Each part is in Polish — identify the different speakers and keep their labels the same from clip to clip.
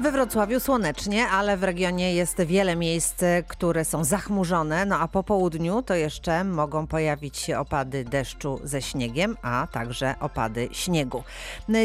Speaker 1: We Wrocławiu słonecznie, ale w regionie jest wiele miejsc, które są zachmurzone, no a po południu to jeszcze mogą pojawić się opady deszczu ze śniegiem, a także opady śniegu.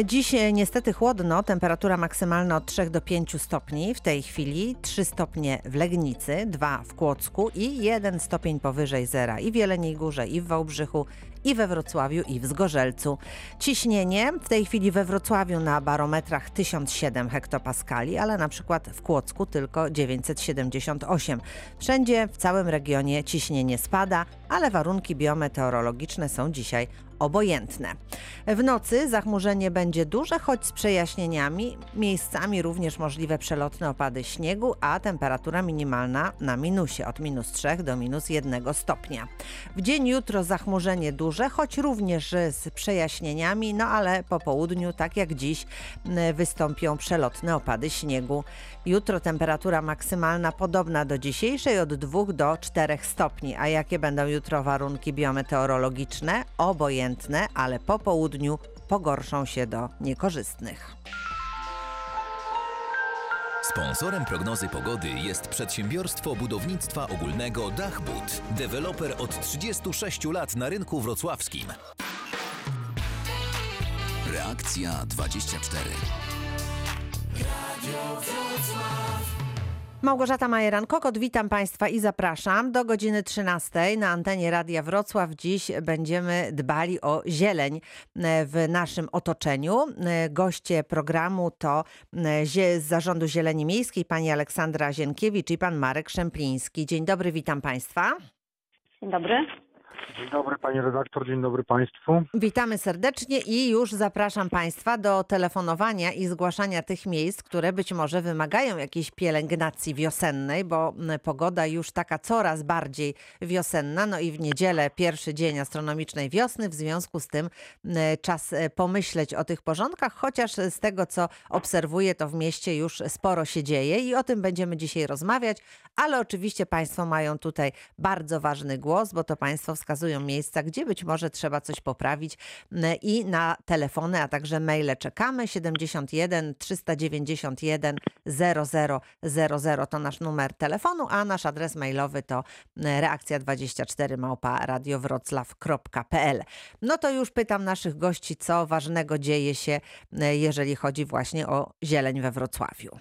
Speaker 1: Dziś niestety chłodno, temperatura maksymalna od 3 do 5 stopni, w tej chwili 3 stopnie w Legnicy, 2 w Kłodzku i 1 stopień powyżej zera i w Jeleniej Górze, i w Wałbrzychu, i we Wrocławiu, i w Zgorzelcu. Ciśnienie w tej chwili we Wrocławiu na barometrach 1007 hektopaskali, ale na przykład w Kłodzku tylko 978. Wszędzie w całym regionie ciśnienie spada, ale warunki biometeorologiczne są dzisiaj obojętne. W nocy zachmurzenie będzie duże, choć z przejaśnieniami, miejscami również możliwe przelotne opady śniegu, a temperatura minimalna na minusie od minus 3 do minus 1 stopnia. W dzień jutro zachmurzenie duże, choć również z przejaśnieniami, no ale po południu, tak jak dziś, wystąpią przelotne opady śniegu. Jutro temperatura maksymalna podobna do dzisiejszej od 2 do 4 stopni. A jakie będą jutro warunki biometeorologiczne? Obojętne, ale po południu pogorszą się do niekorzystnych.
Speaker 2: Sponsorem prognozy pogody jest przedsiębiorstwo budownictwa ogólnego Dachbud, deweloper od 36 lat na rynku wrocławskim. Reakcja 24.
Speaker 1: Małgorzata Majeran-Kokot, witam Państwa i zapraszam do godziny 13 na antenie Radia Wrocław. Dziś będziemy dbali o zieleń e, w naszym otoczeniu. E, Goście programu to e, z Zarządu Zieleni Miejskiej pani Aleksandra Zienkiewicz i pan Marek Szempliński. Dzień dobry, witam Państwa.
Speaker 3: Dzień dobry.
Speaker 4: Dzień dobry pani redaktor, dzień dobry państwu.
Speaker 1: Witamy serdecznie i już zapraszam Państwa do telefonowania i zgłaszania tych miejsc, które być może wymagają jakiejś pielęgnacji wiosennej, bo pogoda już taka coraz bardziej wiosenna. No i w niedzielę pierwszy dzień astronomicznej wiosny, w związku z tym czas e, pomyśleć o tych porządkach, chociaż z tego co obserwuję, to w mieście już sporo się dzieje i o tym będziemy dzisiaj rozmawiać, ale oczywiście Państwo mają tutaj bardzo ważny głos, bo to Państwo wskazują miejsca, gdzie być może trzeba coś poprawić i na telefony, a także maile czekamy. 71 391 0000 to nasz numer telefonu, a nasz adres mailowy to reakcja24 małpa radiowroclaw.pl. No to już pytam naszych gości, co ważnego dzieje się, jeżeli chodzi właśnie o zieleń we Wrocławiu.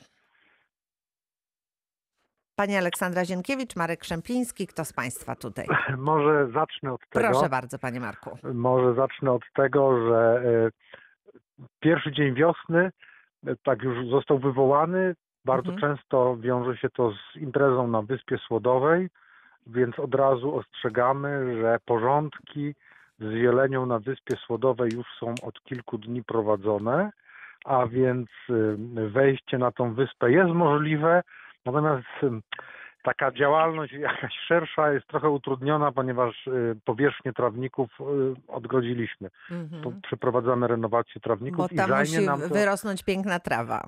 Speaker 1: Pani Aleksandra Zienkiewicz, Marek Szempliński, kto z Państwa tutaj?
Speaker 4: Może zacznę od tego.
Speaker 1: Proszę bardzo, Panie Marku.
Speaker 4: Może zacznę od tego, że e, pierwszy dzień wiosny e, tak już został wywołany. Bardzo
Speaker 1: Mhm.
Speaker 4: często wiąże się to z imprezą na Wyspie Słodowej, więc od razu ostrzegamy, że porządki z zielenią na Wyspie Słodowej już są od kilku dni prowadzone, a więc y, wejście na tą wyspę jest możliwe, natomiast taka działalność jakaś szersza jest trochę utrudniona, ponieważ y, powierzchnię trawników y, odgrodziliśmy.
Speaker 1: Mhm.
Speaker 4: przeprowadzamy renowację trawników
Speaker 1: Bo
Speaker 4: i
Speaker 1: tam
Speaker 4: zajmie
Speaker 1: musi
Speaker 4: nam to...
Speaker 1: wyrosnąć piękna trawa.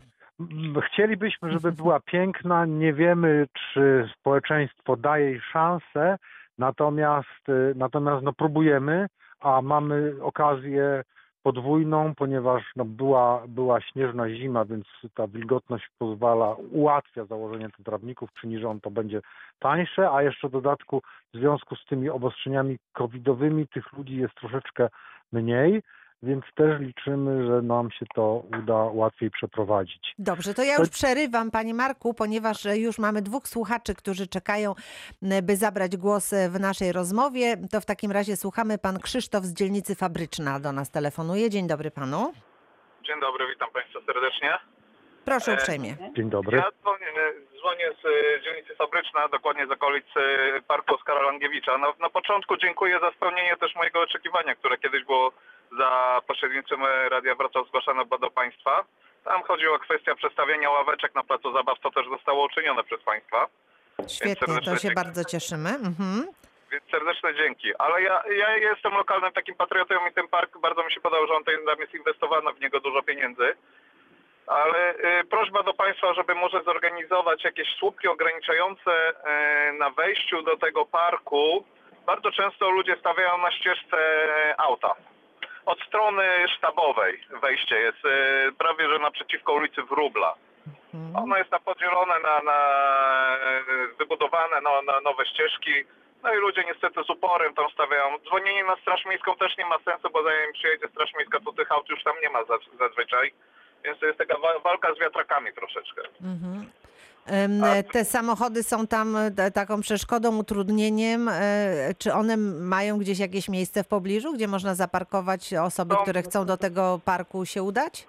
Speaker 4: Chcielibyśmy, żeby była piękna. Nie wiemy, czy społeczeństwo daje jej szansę, natomiast, y, natomiast no, próbujemy, a mamy okazję podwójną, ponieważ no, była, była śnieżna zima, więc ta wilgotność pozwala, ułatwia założenie tych trawników, czyni, że on to będzie tańsze, a jeszcze w dodatku w związku z tymi obostrzeniami covidowymi tych ludzi jest troszeczkę mniej, więc też liczymy, że nam się to uda łatwiej przeprowadzić.
Speaker 1: Dobrze, to ja już przerywam, Panie Marku, ponieważ e, już mamy dwóch słuchaczy, którzy czekają, by zabrać głos e, w naszej rozmowie. To w takim razie słuchamy. Pan Krzysztof z dzielnicy Fabryczna do nas telefonuje. Dzień dobry Panu.
Speaker 5: Dzień dobry, witam Państwa serdecznie.
Speaker 1: Proszę
Speaker 5: E,
Speaker 1: uprzejmie.
Speaker 4: Dzień dobry.
Speaker 5: Ja dzwonię, dzwonię z dzielnicy Fabryczna, dokładnie z okolicy Parku Oskara Langiewicza. No, na początku dziękuję za spełnienie też mojego oczekiwania, które kiedyś było za pośrednictwem Radia Wrocław zgłaszane do Państwa. Tam chodzi o kwestię przestawienia ławeczek na placu zabaw, co też zostało uczynione przez Państwa.
Speaker 1: Świetnie, to się
Speaker 5: dziękuję.
Speaker 1: bardzo cieszymy. Mhm.
Speaker 5: Więc serdeczne dzięki. Ale ja, ja jestem lokalnym takim patriotą i ten park bardzo mi się podobał, że on tam jest inwestowano w niego dużo pieniędzy. Ale y, prośba do Państwa, żeby może zorganizować jakieś słupki ograniczające y, na wejściu do tego parku. Bardzo często ludzie stawiają na ścieżce auta. Od strony sztabowej wejście jest y, prawie że naprzeciwko ulicy Wróbla.
Speaker 1: Mhm.
Speaker 5: Ono jest na podzielone na, na e, wybudowane no, na nowe ścieżki. No i ludzie niestety z uporem tam stawiają. Dzwonienie na Straż Miejską też nie ma sensu, bo zanim przyjedzie Straż Miejska, to tych aut już tam nie ma za- zazwyczaj. Więc to jest taka wa- walka z wiatrakami troszeczkę.
Speaker 1: Em,
Speaker 5: A-
Speaker 1: Te samochody są tam e, taką przeszkodą, utrudnieniem. e, Czy one mają gdzieś jakieś miejsce w pobliżu, gdzie można zaparkować osoby,
Speaker 5: Są-
Speaker 1: które chcą do tego parku się udać?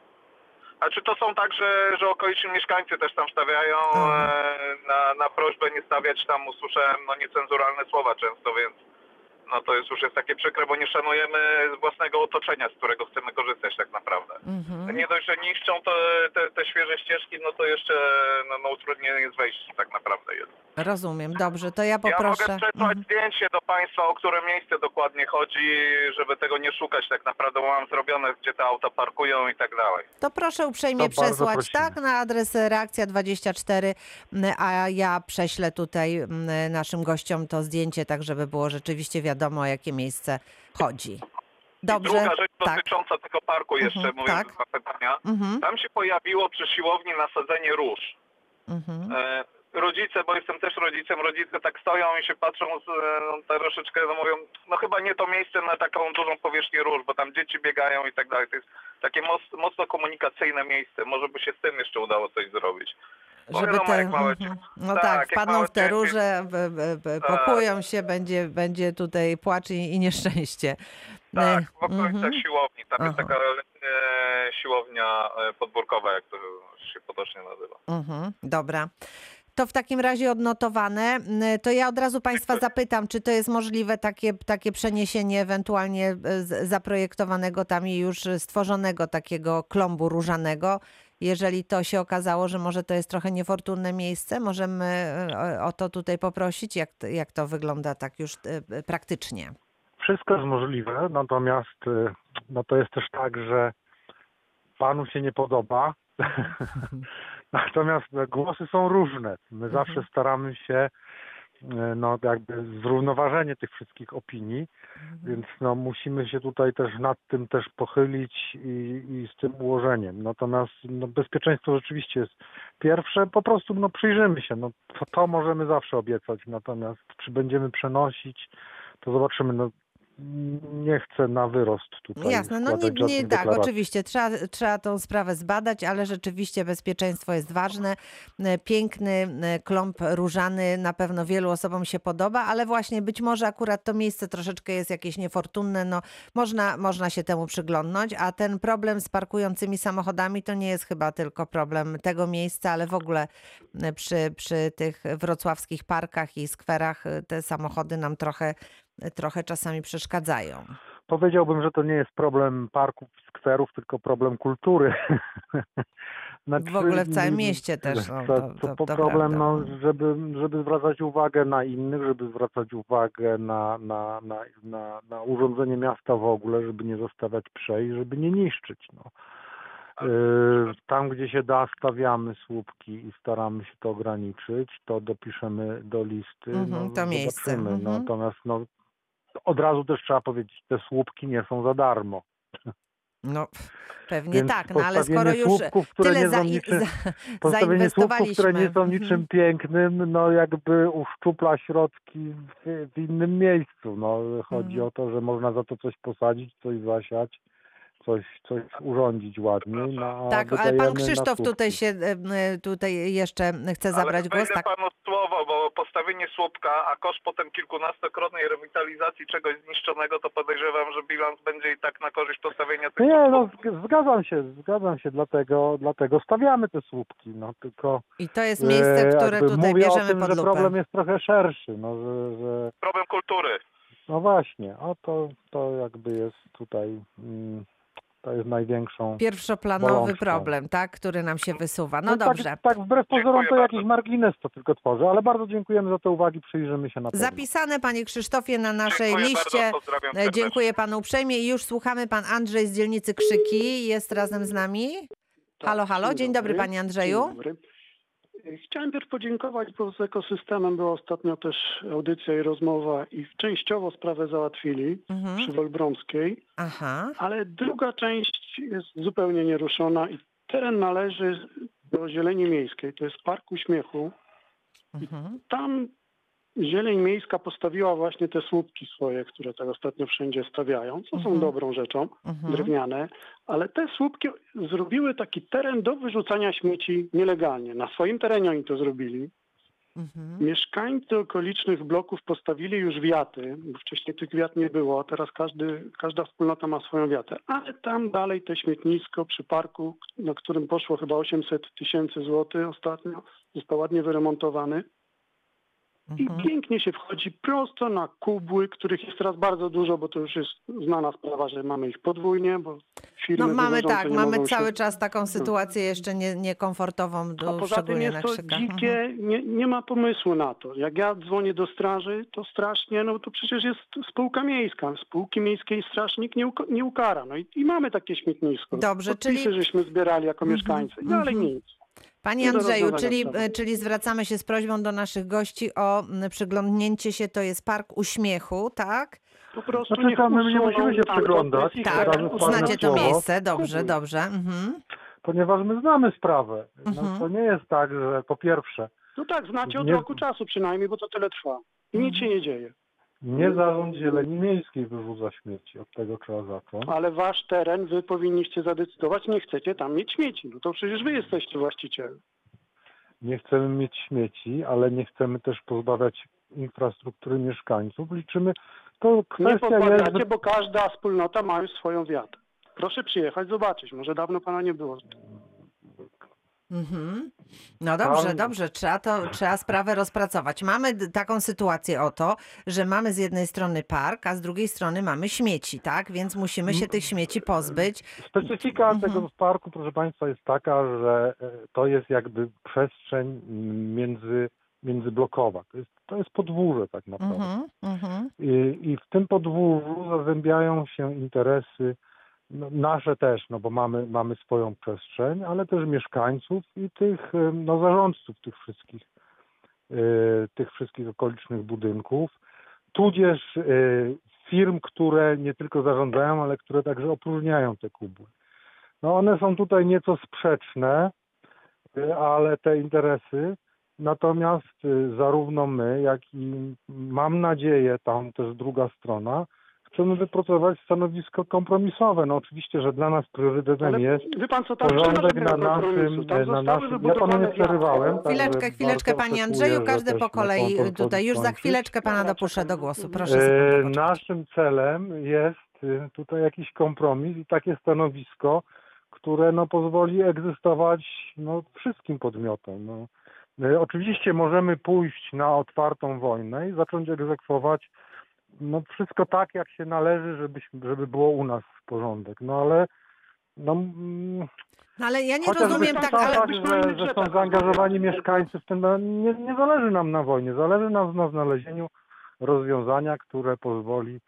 Speaker 5: A czy to są tak, że, że okoliczni mieszkańcy też tam stawiają
Speaker 1: Aha.
Speaker 5: e, na, na prośbę nie stawiać tam usłyszałem no niecenzuralne słowa często, więc no to jest już jest takie przykre, bo nie szanujemy własnego otoczenia, z którego chcemy korzystać tak naprawdę.
Speaker 1: Mhm.
Speaker 5: Nie dość, że niszczą to, te, te świeże ścieżki, no to jeszcze no, no utrudnienie z wejściem tak naprawdę jest.
Speaker 1: Rozumiem, dobrze, to ja
Speaker 5: Ja
Speaker 1: poproszę.
Speaker 5: mogę przesłać
Speaker 1: Mhm.
Speaker 5: zdjęcie do Państwa, o które miejsce dokładnie chodzi, żeby tego nie szukać tak naprawdę, bo mam zrobione, gdzie te auta parkują i tak dalej.
Speaker 1: To proszę uprzejmie
Speaker 4: To
Speaker 1: przesłać, tak, na adres reakcja24, m, a ja prześlę tutaj m, naszym gościom to zdjęcie, tak żeby było rzeczywiście wiadomo, o jakie miejsce chodzi. Dobrze,
Speaker 5: I druga rzecz
Speaker 1: tak.
Speaker 5: dotycząca tego parku jeszcze,
Speaker 1: Mhm,
Speaker 5: mówiąc
Speaker 1: tak. Mhm,
Speaker 5: Tam się pojawiło przy siłowni nasadzenie róż.
Speaker 1: mhm.
Speaker 5: E, rodzice, bo jestem też rodzicem, rodzice tak stoją i się patrzą z, e, no, troszeczkę, no mówią, no chyba nie to miejsce na taką dużą powierzchnię róż, bo tam dzieci biegają i tak dalej. To jest takie moc, mocno komunikacyjne miejsce. Może by się z tym jeszcze udało coś zrobić.
Speaker 1: Żeby te,
Speaker 5: małe
Speaker 1: mhm. No
Speaker 5: tak,
Speaker 1: tak,
Speaker 5: małe
Speaker 1: w te róże, b, b,
Speaker 5: Tak.
Speaker 1: pokują się, będzie, będzie tutaj płacz i, i nieszczęście.
Speaker 5: Tak, w okolicach
Speaker 1: mhm.
Speaker 5: siłowni. Tam jest
Speaker 1: Aha.
Speaker 5: taka e, siłownia e, podwórkowa, jak to się potocznie nazywa.
Speaker 1: Mhm, dobra. To w takim razie odnotowane. To ja od razu Państwa zapytam, czy to jest możliwe takie, takie przeniesienie ewentualnie e, zaprojektowanego tam i już stworzonego takiego klombu różanego. Jeżeli to się okazało, że może to jest trochę niefortunne miejsce, możemy e, o- to tutaj poprosić, jak, to- jak to wygląda tak już e, praktycznie.
Speaker 4: Wszystko jest możliwe, natomiast no to jest też tak, że panu się nie podoba. natomiast głosy są różne. My zawsze staramy się no jakby zrównoważenie tych wszystkich opinii, więc no musimy się tutaj też nad tym też pochylić i, i z tym ułożeniem. Natomiast no, bezpieczeństwo rzeczywiście jest pierwsze, po prostu no przyjrzymy się, no to, to możemy zawsze obiecać, natomiast czy będziemy przenosić, to zobaczymy, no nie chcę na wyrost tutaj
Speaker 1: Jasne, no nie, nie tak,
Speaker 4: deklaracji.
Speaker 1: oczywiście, trzeba, trzeba tą sprawę zbadać, ale rzeczywiście bezpieczeństwo jest ważne. E, Piękny e, klomp różany na pewno wielu osobom się podoba, ale właśnie być może akurat to miejsce troszeczkę jest jakieś niefortunne, no można, można się temu przyglądnąć, a ten problem z parkującymi samochodami to nie jest chyba tylko problem tego miejsca, ale w ogóle e, przy, przy tych wrocławskich parkach i skwerach te samochody nam trochę, trochę czasami przeszkadzają.
Speaker 4: Powiedziałbym, że to nie jest problem parków, skwerów, tylko problem kultury. Znaczy,
Speaker 1: W ogóle w całym
Speaker 4: mm,
Speaker 1: mieście też, no,
Speaker 4: to,
Speaker 1: to-
Speaker 4: to,
Speaker 1: to-
Speaker 4: problem, no, żeby, żeby zwracać uwagę na innych, żeby zwracać uwagę na, na, na, na, na urządzenie miasta w ogóle, żeby nie zostawiać przejść, żeby nie niszczyć. No. Yy, Tam, gdzie się da, stawiamy słupki i staramy się to ograniczyć, to dopiszemy do listy.
Speaker 1: Mhm,
Speaker 4: no,
Speaker 1: to miejsce,
Speaker 4: zobaczymy.
Speaker 1: mhm.
Speaker 4: Natomiast no, od razu też trzeba powiedzieć, te słupki nie są za darmo.
Speaker 1: No, pewnie
Speaker 4: Więc
Speaker 1: tak, no ale skoro już
Speaker 4: słupków, które
Speaker 1: tyle
Speaker 4: nie
Speaker 1: za,
Speaker 4: niczym,
Speaker 1: za,
Speaker 4: Postawienie słupków, które nie są niczym pięknym, no jakby uszczupla środki w, w innym miejscu. No, chodzi
Speaker 1: Mhm.
Speaker 4: o to, że można za to coś posadzić, coś zasiać, coś, coś urządzić ładniej. No, a
Speaker 1: Tak, ale pan Krzysztof tutaj się tutaj jeszcze chce zabrać
Speaker 5: Ale
Speaker 1: głos. Tak.
Speaker 5: panu słowo, bo postawienie słupka, a koszt potem kilkunastokrotnej rewitalizacji czegoś zniszczonego, to podejrzewam, że bilans będzie i tak na korzyść postawienia tych
Speaker 4: Nie, no zgadzam się, zgadzam się, dlatego, dlatego stawiamy te słupki, no tylko
Speaker 1: I to jest miejsce,
Speaker 4: e,
Speaker 1: które
Speaker 4: jakby
Speaker 1: tutaj bierzemy
Speaker 4: o tym,
Speaker 1: pod
Speaker 4: że
Speaker 1: lupę.
Speaker 4: problem jest trochę szerszy, no, że, że
Speaker 5: Problem kultury.
Speaker 4: no właśnie, o to, to jakby jest tutaj, mm, to jest największą
Speaker 1: Pierwszoplanowy
Speaker 4: bolączką.
Speaker 1: problem, tak, który nam się wysuwa. No
Speaker 4: tak,
Speaker 1: dobrze.
Speaker 4: Tak, wbrew pozorom
Speaker 5: Dziękuję
Speaker 4: to
Speaker 5: bardzo.
Speaker 4: jakiś margines to tylko tworzy, ale bardzo dziękujemy za te uwagi, przyjrzymy się na pewno.
Speaker 1: Zapisane, panie Krzysztofie, na naszej
Speaker 5: Dziękuję
Speaker 1: liście.
Speaker 5: Bardzo,
Speaker 1: E. Dziękuję panu uprzejmie i już słuchamy. Pan Andrzej z dzielnicy Krzyki jest razem z nami.
Speaker 3: Tak,
Speaker 1: Halo, halo, dzień dobry, panie Andrzeju.
Speaker 3: Dzień dobry. Chciałem też podziękować, bo z ekosystemem była ostatnio też audycja i rozmowa i częściowo sprawę załatwili
Speaker 1: Mhm.
Speaker 3: przy Wolbromskiej,
Speaker 1: Aha.
Speaker 3: ale druga część jest zupełnie nieruszona i teren należy do zieleni miejskiej. To jest Park Uśmiechu.
Speaker 1: Mhm.
Speaker 3: Tam zieleń miejska postawiła właśnie te słupki swoje, które tak ostatnio wszędzie stawiają, co są
Speaker 1: Mhm.
Speaker 3: dobrą rzeczą,
Speaker 1: Mhm.
Speaker 3: drewniane, ale te słupki zrobiły taki teren do wyrzucania śmieci nielegalnie. Na swoim terenie oni to zrobili.
Speaker 1: Mhm.
Speaker 3: Mieszkańcy okolicznych bloków postawili już wiaty, bo wcześniej tych wiat nie było, a teraz każdy, każda wspólnota ma swoją wiatę. Ale tam dalej te śmietnisko przy parku, na którym poszło chyba 800 tysięcy złotych ostatnio, został ładnie wyremontowany. I
Speaker 1: Mhm.
Speaker 3: pięknie się wchodzi prosto na kubły, których jest teraz bardzo dużo, bo to już jest znana sprawa, że mamy ich podwójnie, bo firmy
Speaker 1: No mamy tak, mamy cały
Speaker 3: się...
Speaker 1: czas taką sytuację jeszcze nie, niekomfortową,
Speaker 3: A
Speaker 1: do,
Speaker 3: poza tym jest to
Speaker 1: krzykach. Mhm.
Speaker 3: dzikie, nie, nie ma pomysłu na to. Jak ja dzwonię do straży, to strasznie, no to przecież jest spółka miejska. Spółki miejskiej strażnik nie, nie ukara. No i, i mamy takie śmietnisko.
Speaker 1: Dobrze,
Speaker 3: Podpisy,
Speaker 1: czyli-
Speaker 3: żeśmy zbierali jako
Speaker 1: Mhm,
Speaker 3: mieszkańcy. No ale nic.
Speaker 1: Panie Andrzeju, czyli, e, czyli zwracamy się z prośbą do naszych gości o przyglądnięcie się, to jest Park Uśmiechu, tak?
Speaker 3: Po prostu
Speaker 4: Znaczy, tam my nie musimy się przyglądać.
Speaker 1: Tak, uznacie to miejsce, dobrze, dobrze. Mhm.
Speaker 4: Ponieważ my znamy sprawę. No,
Speaker 1: Mhm.
Speaker 4: to nie jest tak, że po pierwsze
Speaker 3: No tak, znacie od
Speaker 4: Nie-
Speaker 3: roku czasu przynajmniej, bo to tyle trwa. I nic się nie dzieje.
Speaker 4: Nie zarząd zieleni miejskiej wyrzuca śmieci. Od tego trzeba zacząć.
Speaker 3: Ale wasz teren, wy powinniście zadecydować, nie chcecie tam mieć śmieci. No to przecież wy jesteście właścicielem.
Speaker 4: Nie chcemy mieć śmieci, ale nie chcemy też pozbawiać infrastruktury mieszkańców. Liczymy, to
Speaker 3: Nie
Speaker 4: kwestia jest,
Speaker 3: bo każda wspólnota ma już swoją wiatę. Proszę przyjechać, zobaczyć. Może dawno pana nie było.
Speaker 1: Mhm. No dobrze, dobrze, trzeba, to, trzeba sprawę rozpracować. Mamy d- taką sytuację oto, że mamy z jednej strony park, a z drugiej strony mamy śmieci, tak? Więc musimy się tych śmieci pozbyć.
Speaker 4: Specyfika
Speaker 1: Mhm.
Speaker 4: tego parku, proszę Państwa, jest taka, że e, to jest jakby przestrzeń mm, między, międzyblokowa. To jest, to jest podwórze tak naprawdę.
Speaker 1: Mhm, mhm.
Speaker 4: I, I w tym podwórzu zazębiają się interesy nasze też, no bo mamy, mamy swoją przestrzeń, ale też mieszkańców i tych no, zarządców tych wszystkich, e, tych wszystkich okolicznych budynków, tudzież e, firm, które nie tylko zarządzają, ale które także opróżniają te kubły. No one są tutaj nieco sprzeczne, y, ale te interesy, natomiast y, zarówno my, jak i mam nadzieję tam też druga strona, chcemy wypracować stanowisko kompromisowe. No oczywiście, że dla nas priorytetem
Speaker 3: Ale
Speaker 4: jest
Speaker 3: wie pan co, tam
Speaker 4: porządek na naszym,
Speaker 3: Tam
Speaker 4: na naszym... Ja panu nie przerywałem.
Speaker 1: Chwileczkę, chwileczkę, panie Andrzeju, każdy po kolei
Speaker 4: to
Speaker 1: tutaj. Już za chwileczkę pana dopuszczę do głosu. Proszę
Speaker 4: E,
Speaker 1: sekundę poczekać.
Speaker 4: Naszym celem jest y, tutaj jakiś kompromis i takie stanowisko, które no, pozwoli egzystować no, wszystkim podmiotom. No. E, Oczywiście możemy pójść na otwartą wojnę i zacząć egzekwować no, wszystko tak, jak się należy, żebyśmy, żeby było u nas porządek. No ale no, mm,
Speaker 1: No ale ja nie rozumiem tak, ale...
Speaker 4: że, że są
Speaker 3: tak.
Speaker 4: zaangażowani mieszkańcy w tym, no, nie, nie zależy nam na wojnie, zależy nam na znalezieniu rozwiązania, które pozwoli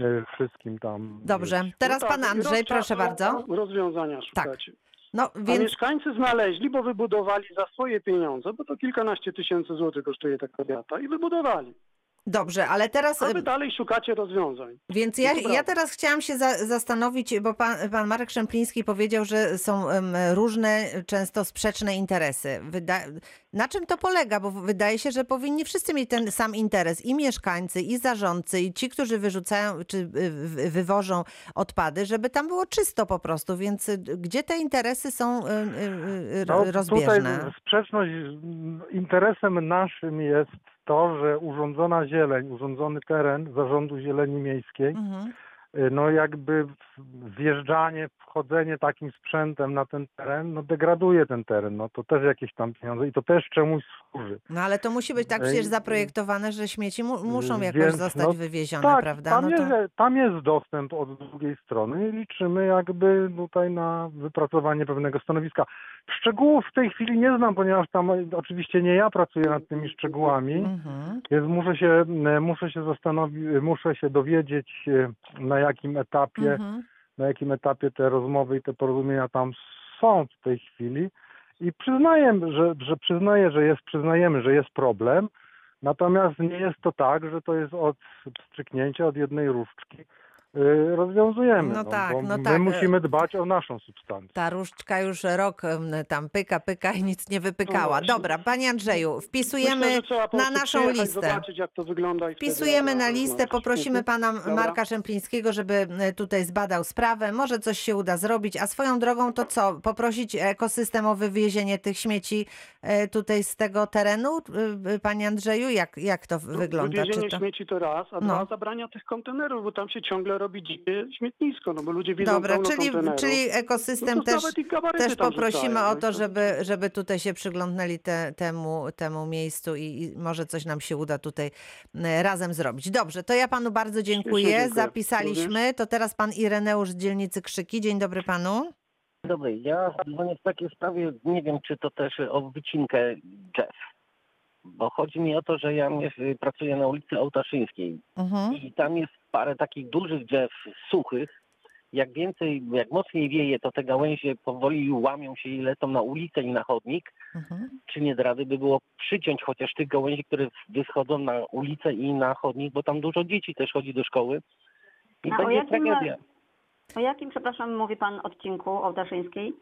Speaker 4: e, wszystkim tam.
Speaker 1: Dobrze,
Speaker 4: żyć.
Speaker 1: teraz
Speaker 3: No
Speaker 1: pan
Speaker 3: tak,
Speaker 1: Andrzej, proszę bardzo.
Speaker 3: Rozwiązania szukacie.
Speaker 1: No
Speaker 3: A
Speaker 1: więc
Speaker 3: mieszkańcy znaleźli, bo wybudowali za swoje pieniądze, bo to kilkanaście tysięcy złotych kosztuje taka wiata i wybudowali.
Speaker 1: Dobrze, ale teraz...
Speaker 3: A wy dalej szukacie rozwiązań.
Speaker 1: Więc ja, ja teraz chciałam się za, zastanowić, bo pan, pan Marek Szempliński powiedział, że są em, różne, często sprzeczne interesy. Wyda na czym to polega? Bo wydaje się, że powinni wszyscy mieć ten sam interes. I mieszkańcy, i zarządcy, i ci, którzy wyrzucają, czy y, wy- wywożą odpady, żeby tam było czysto po prostu. Więc y, gdzie te interesy są y,
Speaker 4: No, tutaj
Speaker 1: rozbieżne?
Speaker 4: sprzeczność, mm, interesem naszym jest to, że urządzona zieleń, urządzony teren zarządu zieleni miejskiej
Speaker 1: Mhm.
Speaker 4: y, no jakby wjeżdżanie, wchodzenie takim sprzętem na ten teren, no degraduje ten teren, no to też jakieś tam pieniądze i to też czemuś
Speaker 1: No ale to musi być tak przecież
Speaker 4: Ej,
Speaker 1: zaprojektowane, że śmieci mu muszą jakoś
Speaker 4: Więc,
Speaker 1: zostać
Speaker 4: no,
Speaker 1: wywiezione,
Speaker 4: tak,
Speaker 1: prawda?
Speaker 4: tam,
Speaker 1: No to...
Speaker 4: jest, tam jest dostęp od drugiej strony i liczymy jakby tutaj na wypracowanie pewnego stanowiska. Szczegółów w tej chwili nie znam, ponieważ tam e, oczywiście nie ja pracuję nad tymi szczegółami,
Speaker 1: Mhm.
Speaker 4: więc muszę się, muszę się zastanowić, muszę się dowiedzieć e, na jakim etapie
Speaker 1: Mhm.
Speaker 4: na jakim etapie te rozmowy i te porozumienia tam są w tej chwili. I przyznaję, że, że przyznaję, że jest, przyznajemy, że jest problem. Natomiast nie jest to tak, że to jest od strzyknięcia od jednej różdżki rozwiązujemy.
Speaker 1: No tak,
Speaker 4: bo
Speaker 1: no
Speaker 4: my
Speaker 1: tak,
Speaker 4: musimy dbać o naszą substancję.
Speaker 1: Ta różdżka już rok em, tam pyka, pyka i nic nie wypykała.
Speaker 3: No.
Speaker 1: Dobra, panie Andrzeju, wpisujemy
Speaker 3: Myślę,
Speaker 1: na naszą listę.
Speaker 3: Zobaczyć, jak to wygląda
Speaker 1: Wpisujemy na listę, poprosimy pana. Marka Szemplińskiego, żeby e, tutaj zbadał sprawę. Może coś się uda zrobić. A swoją drogą to co? Poprosić ekosystem o wywiezienie tych śmieci tutaj z tego terenu, panie Andrzeju? Jak, jak to wygląda? Czy
Speaker 3: Wywiezienie
Speaker 1: to...
Speaker 3: śmieci to raz, a
Speaker 1: No.
Speaker 3: dwa zabrania tych kontenerów, bo tam się ciągle robi dzikie śmietnisko, no bo ludzie widzą
Speaker 1: Dobra,
Speaker 3: pełno
Speaker 1: czyli,
Speaker 3: kontenerów.
Speaker 1: czyli ekosystem
Speaker 3: no
Speaker 1: też, też poprosimy
Speaker 3: rzucają,
Speaker 1: o
Speaker 3: no
Speaker 1: to, żeby, żeby tutaj się przyglądnęli te, temu, temu miejscu i, i może coś nam się uda tutaj e, razem zrobić. Dobrze, to ja panu bardzo dziękuję.
Speaker 3: dziękuję.
Speaker 1: Zapisaliśmy. To teraz pan Ireneusz z dzielnicy Krzyki. Dzień dobry panu.
Speaker 6: Dobry, ja dzwonię w takiej sprawie, nie wiem czy to też o wycinkę drzew. Bo chodzi mi o to, że ja mies- pracuję na ulicy Ołtaszyńskiej
Speaker 1: Mhm.
Speaker 6: i tam jest parę takich dużych drzew suchych. Jak więcej, jak mocniej wieje, to te gałęzie powoli łamią się i lecą na ulicę i na chodnik.
Speaker 1: Mhm.
Speaker 6: Czy nie rady by było przyciąć chociaż tych gałęzi, które wyschodzą na ulicę i na chodnik, bo tam dużo dzieci też chodzi do szkoły. I
Speaker 7: A o
Speaker 6: będzie
Speaker 7: jakim-
Speaker 6: tragedia.
Speaker 7: O jakim, przepraszam, mówi pan odcinku Ołtaszyńskiej?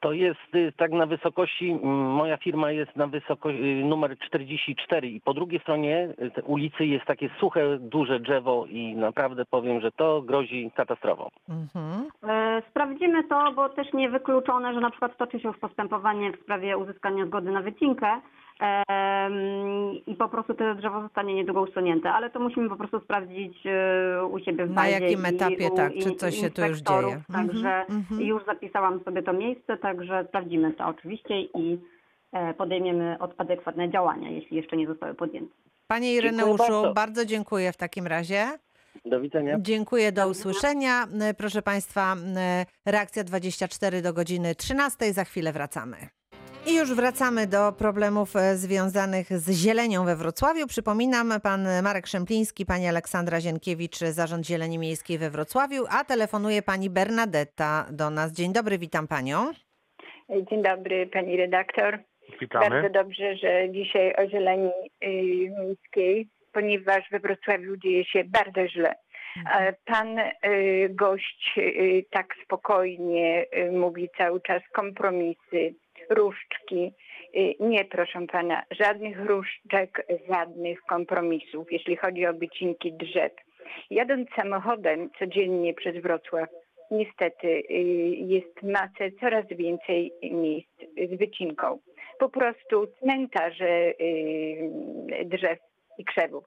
Speaker 6: To jest y, tak na wysokości, moja firma jest na wysokości numer 44 i po drugiej stronie y, ulicy jest takie suche, duże drzewo i naprawdę powiem, że to grozi katastrofą.
Speaker 1: Mhm.
Speaker 7: E, Sprawdzimy to, bo też niewykluczone, że na przykład toczy się już postępowanie w sprawie uzyskania zgody na wycinkę i po prostu to drzewo zostanie niedługo usunięte, ale to musimy po prostu sprawdzić e, u siebie w
Speaker 1: Na
Speaker 7: bazie
Speaker 1: jakim etapie,
Speaker 7: u
Speaker 1: tak, czy coś się tu już dzieje.
Speaker 7: Także
Speaker 1: Mhm, mhm.
Speaker 7: już zapisałam sobie to miejsce, także sprawdzimy to oczywiście i e, podejmiemy od- adekwatne działania, jeśli jeszcze nie zostały podjęte.
Speaker 1: Panie
Speaker 6: Dziękuję
Speaker 1: Ireneuszu,
Speaker 6: bardzo.
Speaker 1: bardzo dziękuję w takim razie.
Speaker 6: Do widzenia.
Speaker 1: Dziękuję, do usłyszenia. Proszę Państwa, reakcja 24 do godziny 13. Za chwilę wracamy. I już wracamy do problemów e, związanych z zielenią we Wrocławiu. Przypominam, pan Marek Szempliński, pani Aleksandra Zienkiewicz, Zarząd Zieleni Miejskiej we Wrocławiu, a telefonuje pani Bernadetta do nas. Dzień dobry, witam panią.
Speaker 8: Dzień dobry pani redaktor.
Speaker 4: Witamy.
Speaker 8: Bardzo dobrze, że dzisiaj o zieleni y, miejskiej, ponieważ we Wrocławiu dzieje się bardzo źle. A Pan y, gość y, tak spokojnie mówi cały czas kompromisy, różdżki. Y, Nie, proszę pana, żadnych różdżek, żadnych kompromisów, jeśli chodzi o wycinki drzew. Jadąc samochodem codziennie przez Wrocław, niestety y, jest masę, coraz więcej miejsc z wycinką. Po prostu cmentarze y, drzew i krzewów.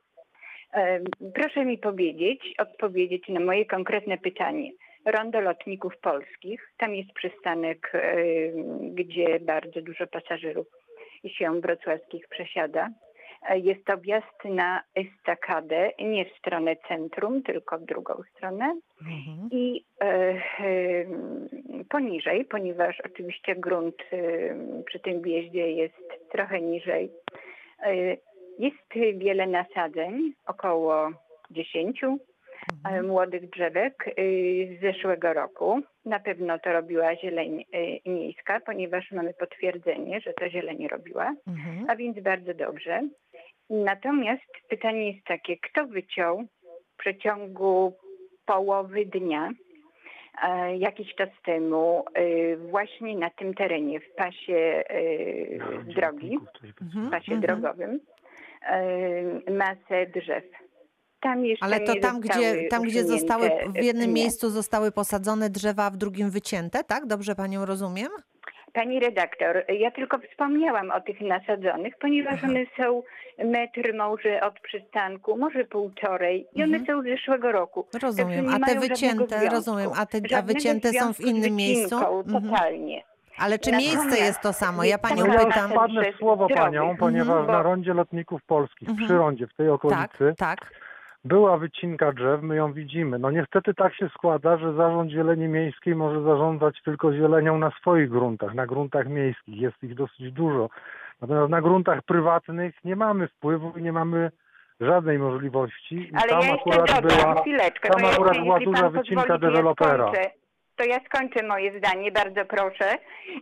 Speaker 8: Proszę mi powiedzieć, odpowiedzieć na moje konkretne pytanie. Rondo Lotników Polskich, tam jest przystanek, em, gdzie bardzo dużo pasażerów się wrocławskich przesiada. E, Jest to wjazd na estakadę, nie w stronę centrum, tylko w drugą stronę.
Speaker 1: Mhm.
Speaker 8: I e, e, poniżej, ponieważ oczywiście grunt e, przy tym wjeździe jest trochę niżej, e, jest wiele nasadzeń, około 10 e, młodych drzewek e, z zeszłego roku. Na pewno to robiła zieleń e, miejska, ponieważ mamy potwierdzenie, że to zieleń robiła,
Speaker 1: Mhm.
Speaker 8: a więc bardzo dobrze. Natomiast pytanie jest takie, kto wyciął w przeciągu połowy dnia e, jakiś czas temu e, właśnie na tym terenie, w pasie e, drogi,
Speaker 1: Mhm.
Speaker 8: w pasie
Speaker 1: Mhm.
Speaker 8: drogowym, e, masę drzew. Tam jeszcze
Speaker 1: Ale to
Speaker 8: nie
Speaker 1: tam, gdzie, tam, gdzie zostały w jednym
Speaker 8: pnie.
Speaker 1: miejscu zostały posadzone drzewa, a w drugim wycięte, tak? Dobrze panią rozumiem?
Speaker 8: Pani redaktor, ja tylko wspomniałam o tych nasadzonych, ponieważ one są metr może od przystanku, może półtorej i one
Speaker 1: Mhm.
Speaker 8: są z zeszłego roku.
Speaker 1: Rozumiem.
Speaker 8: Nie
Speaker 1: A te wycięte,
Speaker 8: związku.
Speaker 1: rozumiem, a te a wycięte są w innym miejscu? Mhm.
Speaker 8: Totalnie.
Speaker 1: Ale czy miejsce jest to samo? Ja panią pytam.
Speaker 8: drzew
Speaker 4: słowo panią, ponieważ
Speaker 8: bo-
Speaker 4: na rondzie lotników polskich,
Speaker 1: Mhm.
Speaker 4: przy rondzie, w tej okolicy,
Speaker 1: Tak, tak.
Speaker 4: Była wycinka drzew, my ją widzimy. No niestety tak się składa, że Zarząd Zieleni Miejskiej może zarządzać tylko zielenią na swoich gruntach, na gruntach miejskich. Jest ich dosyć dużo. Natomiast na gruntach prywatnych nie mamy wpływu i nie mamy żadnej możliwości. I
Speaker 8: Ale
Speaker 4: tam
Speaker 8: ja
Speaker 4: akurat
Speaker 8: dodam,
Speaker 4: była,
Speaker 8: chwileczkę,
Speaker 4: tam akurat
Speaker 8: jeszcze,
Speaker 4: była duża wycinka dewelopera.
Speaker 8: Ja skończę, to ja skończę moje zdanie, bardzo proszę.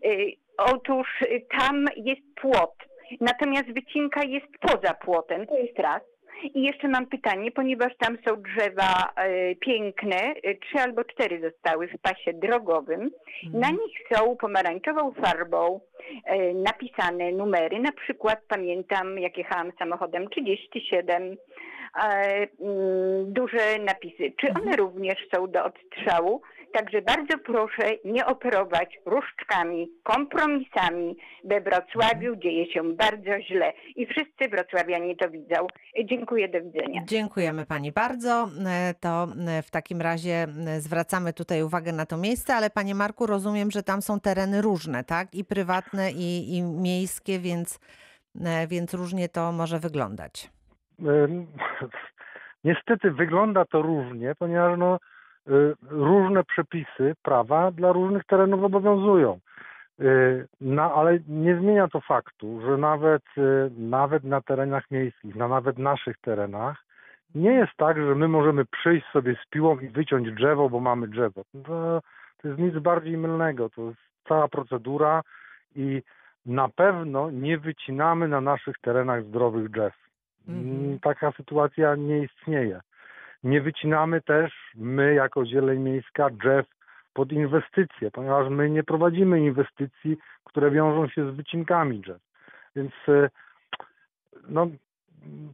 Speaker 8: Y, Otóż y, tam jest płot, natomiast wycinka jest poza płotem, to jest raz. I jeszcze mam pytanie, ponieważ tam są drzewa e, piękne, e, trzy albo cztery zostały w pasie drogowym. Na nich są pomarańczową farbą e, napisane numery. Na przykład pamiętam, jak jechałam samochodem 37, e, mm, duże napisy. Czy one również są do odstrzału? Także bardzo proszę nie operować różdżkami, kompromisami. We Wrocławiu dzieje się bardzo źle i wszyscy wrocławianie to widzą. Dziękuję, do widzenia.
Speaker 1: Dziękujemy pani bardzo. E, To e, w takim razie e, zwracamy tutaj uwagę na to miejsce, ale panie Marku, rozumiem, że tam są tereny różne, tak? I prywatne, i, i miejskie, więc, więc różnie to może wyglądać.
Speaker 4: Niestety wygląda to różnie, ponieważ no, różne przepisy prawa dla różnych terenów obowiązują. Y, No, ale nie zmienia to faktu, że nawet, y, nawet na terenach miejskich, na nawet naszych terenach, nie jest tak, że my możemy przyjść sobie z piłą i wyciąć drzewo, bo mamy drzewo. To, to jest nic bardziej mylnego. To jest cała procedura i na pewno nie wycinamy na naszych terenach zdrowych drzew. Mm, Taka sytuacja nie istnieje. Nie wycinamy też my jako zieleń miejska drzew pod inwestycje, ponieważ my nie prowadzimy inwestycji, które wiążą się z wycinkami drzew. Więc e, no,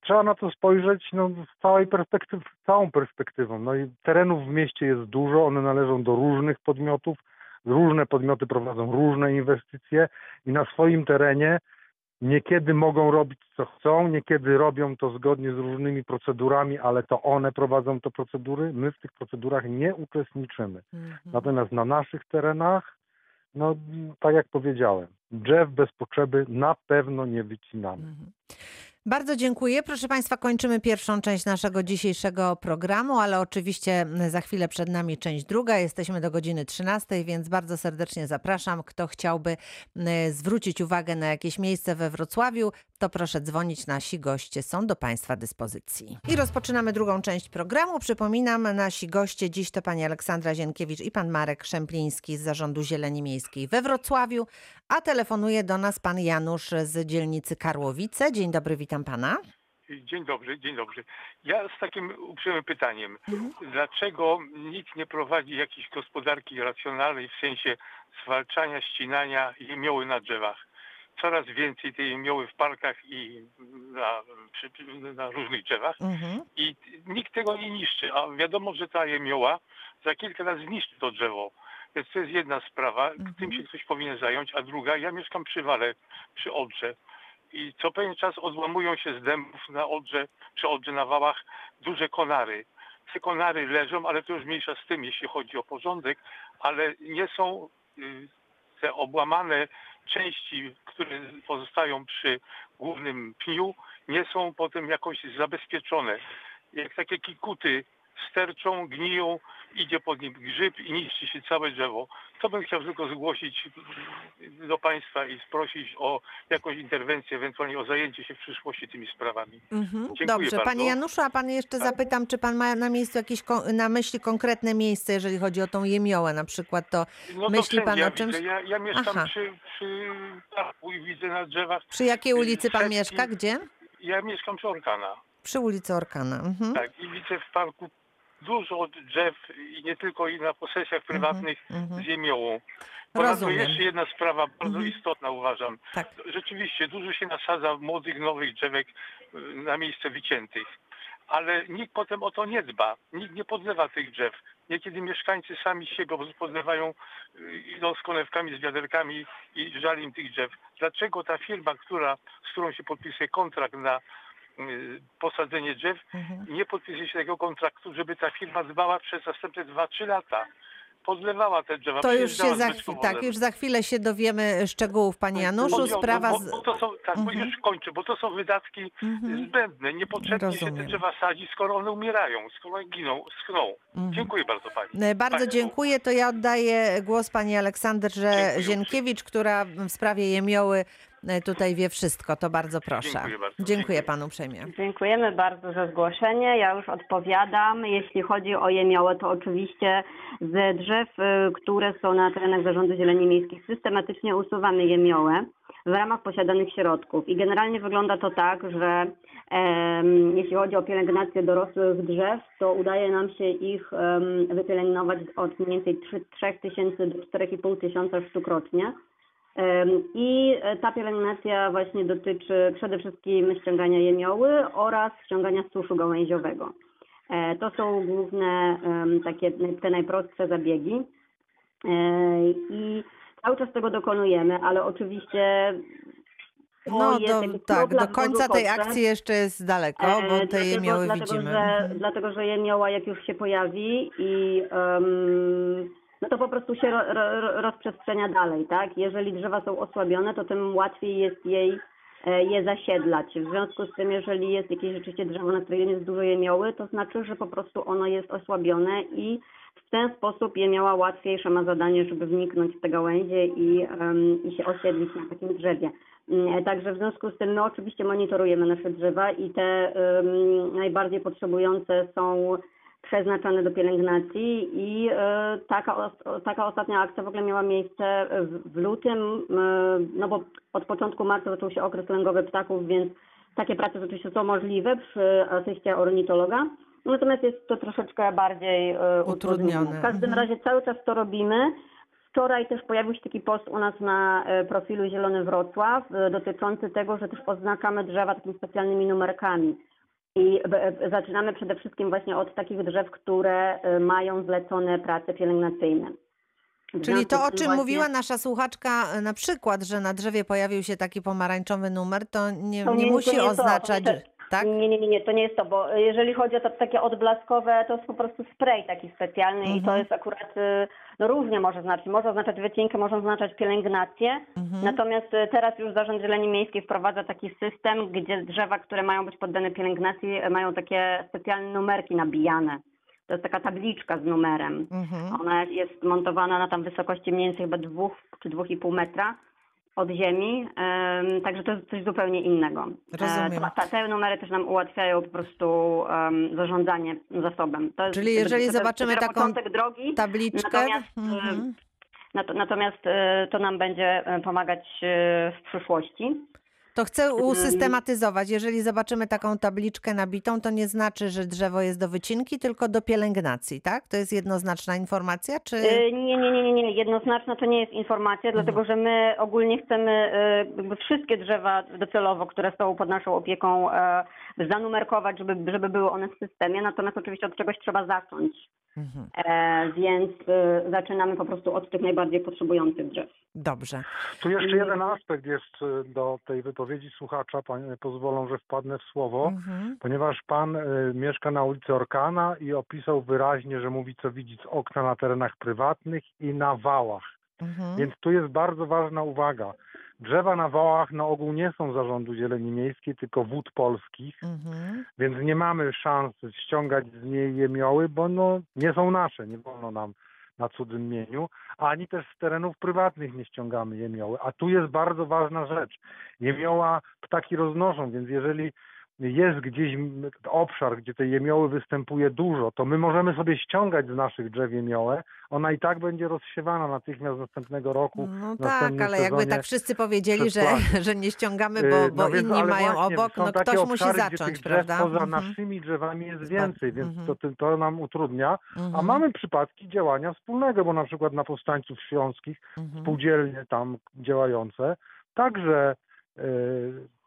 Speaker 4: trzeba na to spojrzeć no, z całej perspektywy, całą perspektywą. No i terenów w mieście jest dużo, one należą do różnych podmiotów, różne podmioty prowadzą różne inwestycje i na swoim terenie niekiedy mogą robić co chcą, niekiedy robią to zgodnie z różnymi procedurami, ale to one prowadzą te procedury, my w tych procedurach nie uczestniczymy.
Speaker 1: Mhm.
Speaker 4: Natomiast na naszych terenach, no tak jak powiedziałem, drzew bez potrzeby na pewno nie wycinamy.
Speaker 1: Mhm. Bardzo dziękuję. Proszę Państwa, kończymy pierwszą część naszego dzisiejszego programu, ale oczywiście za chwilę przed nami część druga. Jesteśmy do godziny 13, więc bardzo serdecznie zapraszam. Kto chciałby zwrócić uwagę na jakieś miejsce we Wrocławiu, to proszę dzwonić. Nasi goście są do Państwa dyspozycji. I rozpoczynamy drugą część programu. Przypominam, nasi goście dziś to pani Aleksandra Zienkiewicz i pan Marek Szempliński z Zarządu Zieleni Miejskiej we Wrocławiu, a telefonuje do nas pan Janusz z dzielnicy Karłowice. Dzień dobry, witam pana.
Speaker 9: Dzień dobry, dzień dobry. Ja z takim uprzejmym pytaniem. Dlaczego nikt nie prowadzi jakiejś gospodarki racjonalnej w sensie zwalczania ścinania jemioły na drzewach? Coraz więcej tej jemioły w parkach i na, na różnych drzewach
Speaker 1: Mhm.
Speaker 9: i nikt tego nie niszczy, a wiadomo, że ta jemioła za kilka lat zniszczy to drzewo. Więc to jest jedna sprawa, tym się ktoś powinien zająć, a druga, ja mieszkam przy Wale, przy Odrze i co pewien czas odłamują się z dębów na Odrze, przy Odrze na Wałach duże konary. Te konary leżą, ale to już mniejsza z tym, jeśli chodzi o porządek, ale nie są y, te obłamane części, które pozostają przy głównym pniu, nie są potem jakoś zabezpieczone. Jak takie kikuty sterczą, gniją, idzie pod nim grzyb i niszczy się całe drzewo. To bym chciał tylko zgłosić do Państwa i sprosić o jakąś interwencję, ewentualnie o zajęcie się w przyszłości tymi sprawami.
Speaker 1: Mhm.
Speaker 9: Dziękuję
Speaker 1: Dobrze,
Speaker 9: bardzo.
Speaker 1: panie Januszu, a pan jeszcze
Speaker 9: Tak.
Speaker 1: zapytam, czy pan ma na miejscu jakieś na myśli konkretne miejsce, jeżeli chodzi o tą jemiołę na przykład, to
Speaker 9: No to
Speaker 1: myśli
Speaker 9: wszędzie
Speaker 1: pan
Speaker 9: ja
Speaker 1: o czymś?
Speaker 9: Widzę. Ja, ja mieszkam
Speaker 1: Aha.
Speaker 9: przy, przy parku i widzę na drzewach.
Speaker 1: Przy jakiej ulicy pan mieszka? Gdzie?
Speaker 9: Ja mieszkam przy Orkana.
Speaker 1: Przy ulicy Orkana. Mhm.
Speaker 9: Tak, i widzę w parku dużo drzew i nie tylko i na posesjach prywatnych
Speaker 1: mhm.
Speaker 9: z jemiołą. Ponadto
Speaker 1: Rozumiem.
Speaker 9: jeszcze jedna sprawa bardzo
Speaker 1: Mhm.
Speaker 9: istotna uważam.
Speaker 1: Tak.
Speaker 9: Rzeczywiście dużo się nasadza młodych, nowych drzewek y, na miejsce wyciętych. Ale nikt potem o to nie dba. Nikt nie podlewa tych drzew. Niekiedy mieszkańcy sami siebie podlewają, y, idą z konewkami, z wiaderkami i żali im tych drzew. Dlaczego ta firma, która, z którą się podpisuje kontrakt na posadzenie drzew,
Speaker 1: Mhm.
Speaker 9: nie podpisuje się tego kontraktu, żeby ta firma dbała przez następne 2-3 lata. Podlewała te drzewa.
Speaker 1: To już się za, tak, już za chwilę się dowiemy szczegółów, panie Januszu.
Speaker 9: Bo- bo-
Speaker 1: Sprawa
Speaker 9: bo,
Speaker 1: z...
Speaker 9: bo to są, tak, bo
Speaker 1: Mhm.
Speaker 9: już kończę, bo to są wydatki
Speaker 1: Mhm.
Speaker 9: zbędne. Niepotrzebnie się te
Speaker 1: Rozumiem.
Speaker 9: drzewa sadzi, skoro one umierają, skoro giną, schną. Dziękuję bardzo pani.
Speaker 1: E, Bardzo
Speaker 9: Państwu.
Speaker 1: dziękuję. To ja oddaję głos pani Aleksandrze
Speaker 9: Dziękuję
Speaker 1: Zienkiewicz, która w sprawie jemioły tutaj wie wszystko. To bardzo proszę.
Speaker 9: Dziękuję bardzo.
Speaker 1: Dziękuję panu uprzejmie.
Speaker 7: Dziękujemy bardzo za zgłoszenie. Ja już odpowiadam. Jeśli chodzi o jemiołę, to oczywiście ze drzew, y, które są na terenach Zarządu Zieleni Miejskich, systematycznie usuwamy jemiołę. w ramach posiadanych środków. I generalnie wygląda to tak, że jeśli chodzi o pielęgnację dorosłych drzew, to udaje nam się ich em, wypielęgnować od mniej więcej 3 tysięcy do 4,5 tysiąca sztuk rocznie. I e, ta pielęgnacja właśnie dotyczy przede wszystkim ściągania jemioły oraz ściągania suszu gałęziowego. E, To są główne takie te najprostsze zabiegi. E, I cały czas tego dokonujemy, ale oczywiście
Speaker 1: No do, tak, do końca tej akcji jeszcze jest daleko, bo te
Speaker 7: dlatego-
Speaker 1: jemioły
Speaker 7: dlatego,
Speaker 1: widzimy.
Speaker 7: Że, dlatego, że jemioła jak już się pojawi i em, no to po prostu się ro, ro, rozprzestrzenia dalej, tak? Jeżeli drzewa są osłabione, to tym łatwiej jest jej e, je zasiedlać. W związku z tym, jeżeli jest jakieś rzeczywiście drzewo, na którym jest dużo jemioły, to znaczy, że po prostu ono jest osłabione i w ten sposób jemioła łatwiejsze ma zadanie, żeby wniknąć w te gałęzie i, em, i się osiedlić na takim drzewie. Mm, Także w związku z tym my oczywiście monitorujemy nasze drzewa i te em, najbardziej potrzebujące są przeznaczone do pielęgnacji i e, taka, taka ostatnia akcja w ogóle miała miejsce w, lutym, no bo od początku marca zaczął się okres lęgowy ptaków, więc takie prace rzeczywiście są możliwe przy asyście ornitologa. Natomiast jest to troszeczkę bardziej e,
Speaker 1: Utrudnione.
Speaker 7: W każdym
Speaker 1: Mhm.
Speaker 7: razie cały czas to robimy. Wczoraj też pojawił się taki post u nas na e, profilu Zielony Wrocław dotyczący tego, że też oznaczamy drzewa takimi specjalnymi numerkami. I e, zaczynamy przede wszystkim właśnie od takich drzew, które e, mają zlecone prace pielęgnacyjne. W
Speaker 1: Czyli to, o czym
Speaker 7: właśnie-
Speaker 1: mówiła nasza słuchaczka, e, na przykład, że na drzewie pojawił się taki pomarańczowy numer, to nie,
Speaker 7: To
Speaker 1: nie,
Speaker 7: to
Speaker 1: musi
Speaker 7: to, to
Speaker 1: oznaczać,
Speaker 7: nie-
Speaker 1: tak?
Speaker 7: Nie, nie, nie, nie, to nie jest to, bo jeżeli chodzi o to takie odblaskowe, to jest po prostu spray taki specjalny i to
Speaker 1: Mhm.
Speaker 7: jest akurat, y, no różnie może znaczyć. Może oznaczać wycinkę, może oznaczać pielęgnację.
Speaker 1: Mhm.
Speaker 7: Natomiast y, teraz już Zarząd Zieleni Miejskiej wprowadza taki system, gdzie drzewa, które mają być poddane pielęgnacji, y, mają takie specjalne numerki nabijane. To jest taka tabliczka z numerem.
Speaker 1: Mhm.
Speaker 7: Ona jest montowana na tam wysokości mniej więcej chyba dwóch czy dwóch i pół metra od ziemi, em, także to jest coś zupełnie innego. E,
Speaker 1: Rozumiem.
Speaker 7: ta- te numery też nam ułatwiają po prostu em, zarządzanie zasobem. To jest,
Speaker 1: Czyli jeżeli
Speaker 7: to
Speaker 1: zobaczymy
Speaker 7: dopiero
Speaker 1: taką
Speaker 7: drogi,
Speaker 1: Tabliczkę.
Speaker 7: natomiast,
Speaker 1: Mhm.
Speaker 7: nat- natomiast e, to nam będzie e, pomagać e, w przyszłości.
Speaker 1: To chcę usystematyzować. Jeżeli zobaczymy taką tabliczkę nabitą, to nie znaczy, że drzewo jest do wycinki, tylko do pielęgnacji, tak? To jest jednoznaczna informacja, czy...
Speaker 7: E, Nie, nie, nie, nie, nie. Jednoznaczna to nie jest informacja,
Speaker 1: Mhm.
Speaker 7: dlatego że my ogólnie chcemy e, jakby wszystkie drzewa docelowo, które są pod naszą opieką, e, zanumerkować, żeby, żeby były one w systemie. Natomiast oczywiście od czegoś trzeba zacząć.
Speaker 1: Mhm.
Speaker 7: E, Więc e, zaczynamy po prostu od tych najbardziej potrzebujących drzew.
Speaker 1: Dobrze.
Speaker 4: Tu jeszcze jeden aspekt jest y, do tej wypowiedzi słuchacza, panie pozwolą, że wpadnę w słowo,
Speaker 1: Mhm.
Speaker 4: ponieważ pan y, mieszka na ulicy Orkana i opisał wyraźnie, że mówi co widzi z okna na terenach prywatnych i na wałach.
Speaker 1: Mhm.
Speaker 4: Więc tu jest bardzo ważna uwaga. Drzewa na wałach na ogół nie są zarządu zieleni miejskiej, tylko wód polskich,
Speaker 1: Mhm.
Speaker 4: więc nie mamy szans ściągać z niej jemioły, bo no, nie są nasze, nie wolno nam na cudzym mieniu, ani też z terenów prywatnych nie ściągamy jemioły. A tu jest bardzo ważna rzecz. Jemioła ptaki roznoszą, więc jeżeli jest gdzieś obszar, gdzie tej jemioły występuje dużo, to my możemy sobie ściągać z naszych drzew jemiołę. Ona i tak będzie rozsiewana natychmiast następnego roku.
Speaker 1: No tak, ale jakby tak wszyscy powiedzieli, że, że nie ściągamy, bo, bo
Speaker 4: no więc,
Speaker 1: inni mają
Speaker 4: właśnie,
Speaker 1: obok, no ktoś musi
Speaker 4: obszary, gdzie
Speaker 1: zacząć, prawda?
Speaker 4: Poza
Speaker 1: Mhm.
Speaker 4: naszymi drzewami jest więcej, więc
Speaker 1: mhm.
Speaker 4: to, to, nam utrudnia. A
Speaker 1: Mhm.
Speaker 4: mamy przypadki działania wspólnego, bo na przykład na powstańców śląskich,
Speaker 1: Mhm.
Speaker 4: spółdzielnie tam działające, także yy,